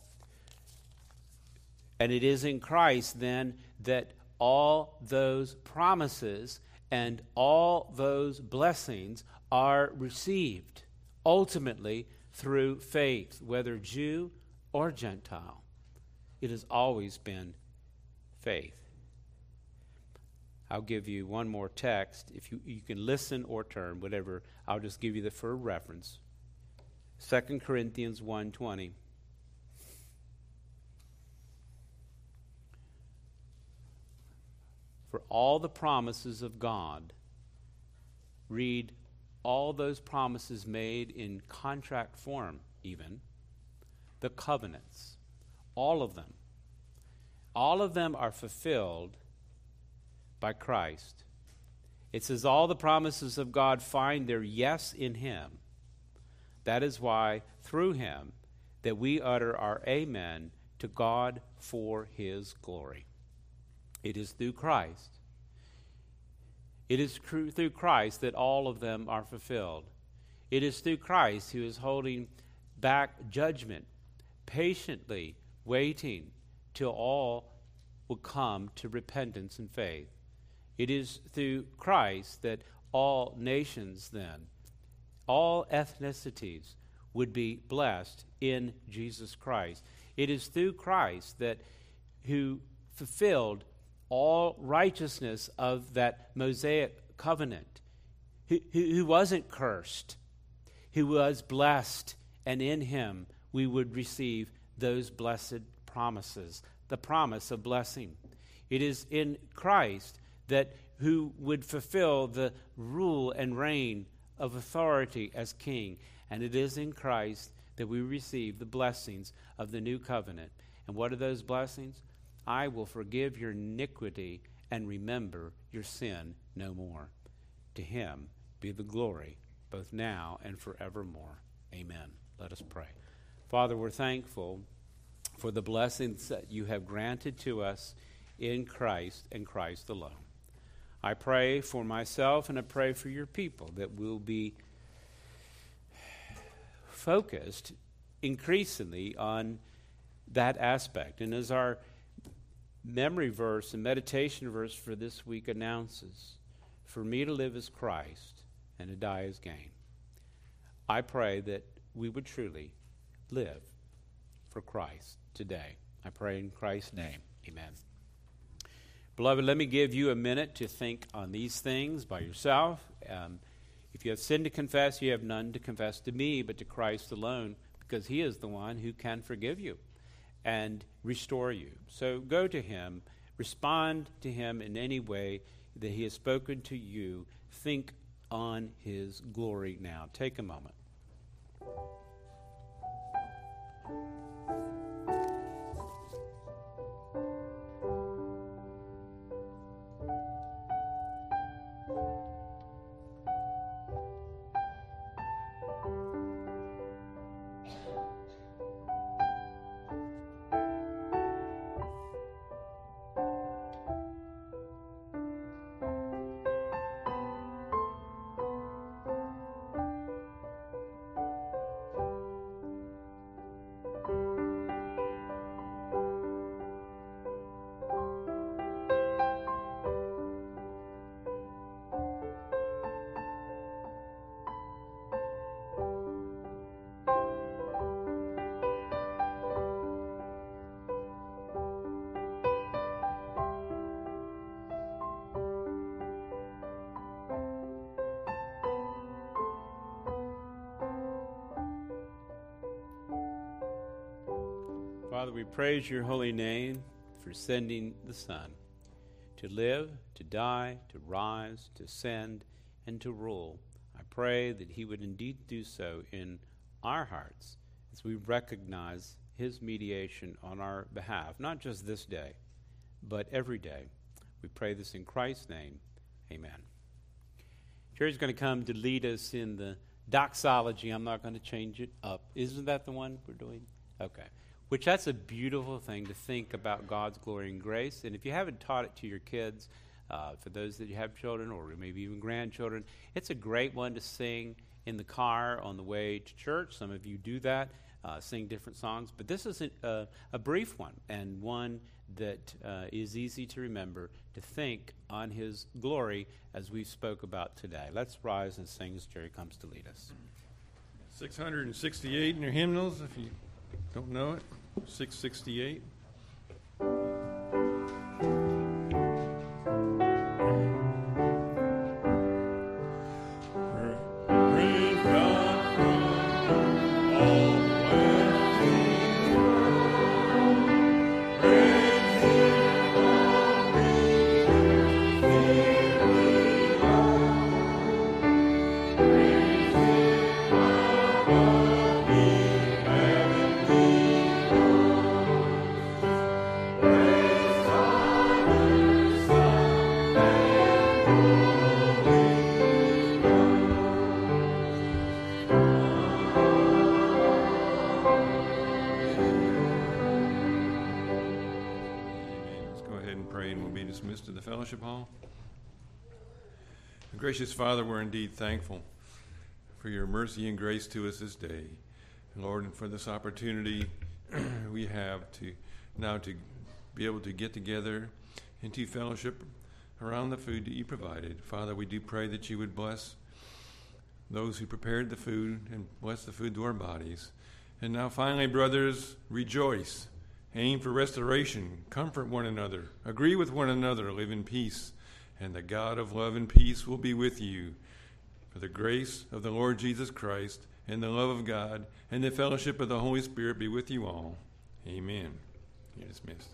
And it is in Christ then that all those promises and all those blessings are received ultimately through faith, whether Jew or Gentile. It has always been faith. I'll give you one more text. If you, you can listen or turn, whatever, I'll just give you the for reference. 2 Corinthians 1.20. For all the promises of God, read all those promises made in contract form, even, the covenants, all of them. All of them are fulfilled by Christ. It says all the promises of God find their yes in him. That is why through him that we utter our amen to God for his glory. It is through Christ. It is through Christ that all of them are fulfilled. It is through Christ who is holding back judgment, patiently waiting till all will come to repentance and faith. It is through Christ that all nations, then, all ethnicities, would be blessed in Jesus Christ. It is through Christ that who fulfilled all righteousness of that Mosaic covenant, who, wasn't cursed, who was blessed, and in him we would receive those blessed promises, the promise of blessing. It is in Christ that who would fulfill the rule and reign of authority as king. And it is in Christ that we receive the blessings of the new covenant. And what are those blessings? I will forgive your iniquity and remember your sin no more. To him be the glory, both now and forevermore. Amen. Let us pray. Father, we're thankful for the blessings that you have granted to us in Christ and Christ alone. I pray for myself and I pray for your people that we'll be focused increasingly on that aspect. And as our memory verse and meditation verse for this week announces, for me to live as Christ and to die as gain. I pray that we would truly live for Christ today. I pray in Christ's name. Amen. Beloved, let me give you a minute to think on these things by yourself. Um, if you have sin to confess, you have none to confess to me, but to Christ alone, because he is the one who can forgive you and restore you. So go to him, respond to him in any way that he has spoken to you. Think on his glory now. Take a moment. Praise your holy name for sending the Son to live, to die, to rise, to send, and to rule. I pray that he would indeed do so in our hearts as we recognize his mediation on our behalf, not just this day, but every day. We pray this in Christ's name. Amen. Jerry's going to come to lead us in the doxology. I'm not going to change it up. Isn't that the one we're doing? Okay which that's a beautiful thing to think about God's glory and grace. And if you haven't taught it to your kids, uh, for those that you have children or maybe even grandchildren, it's a great one to sing in the car on the way to church. Some of you do that. uh, sing different songs. But this is a, a, a brief one and one that uh, is easy to remember to think on His glory as we spoke about today. Let's rise and sing as Jerry comes to lead us. 668 in your hymnals, if you don't know it. 668. Gracious Father, we're indeed thankful for your mercy and grace to us this day. Lord, and for this opportunity [clears throat] we have to now to be able to get together into fellowship around the food that you provided. Father, we do pray that you would bless those who prepared the food and bless the food to our bodies. And now, finally, brothers, rejoice. Aim for restoration. Comfort one another. Agree with one another. Live in peace. And the God of love and peace will be with you. For the grace of the Lord Jesus Christ, and the love of God, and the fellowship of the Holy Spirit be with you all. Amen. You're dismissed.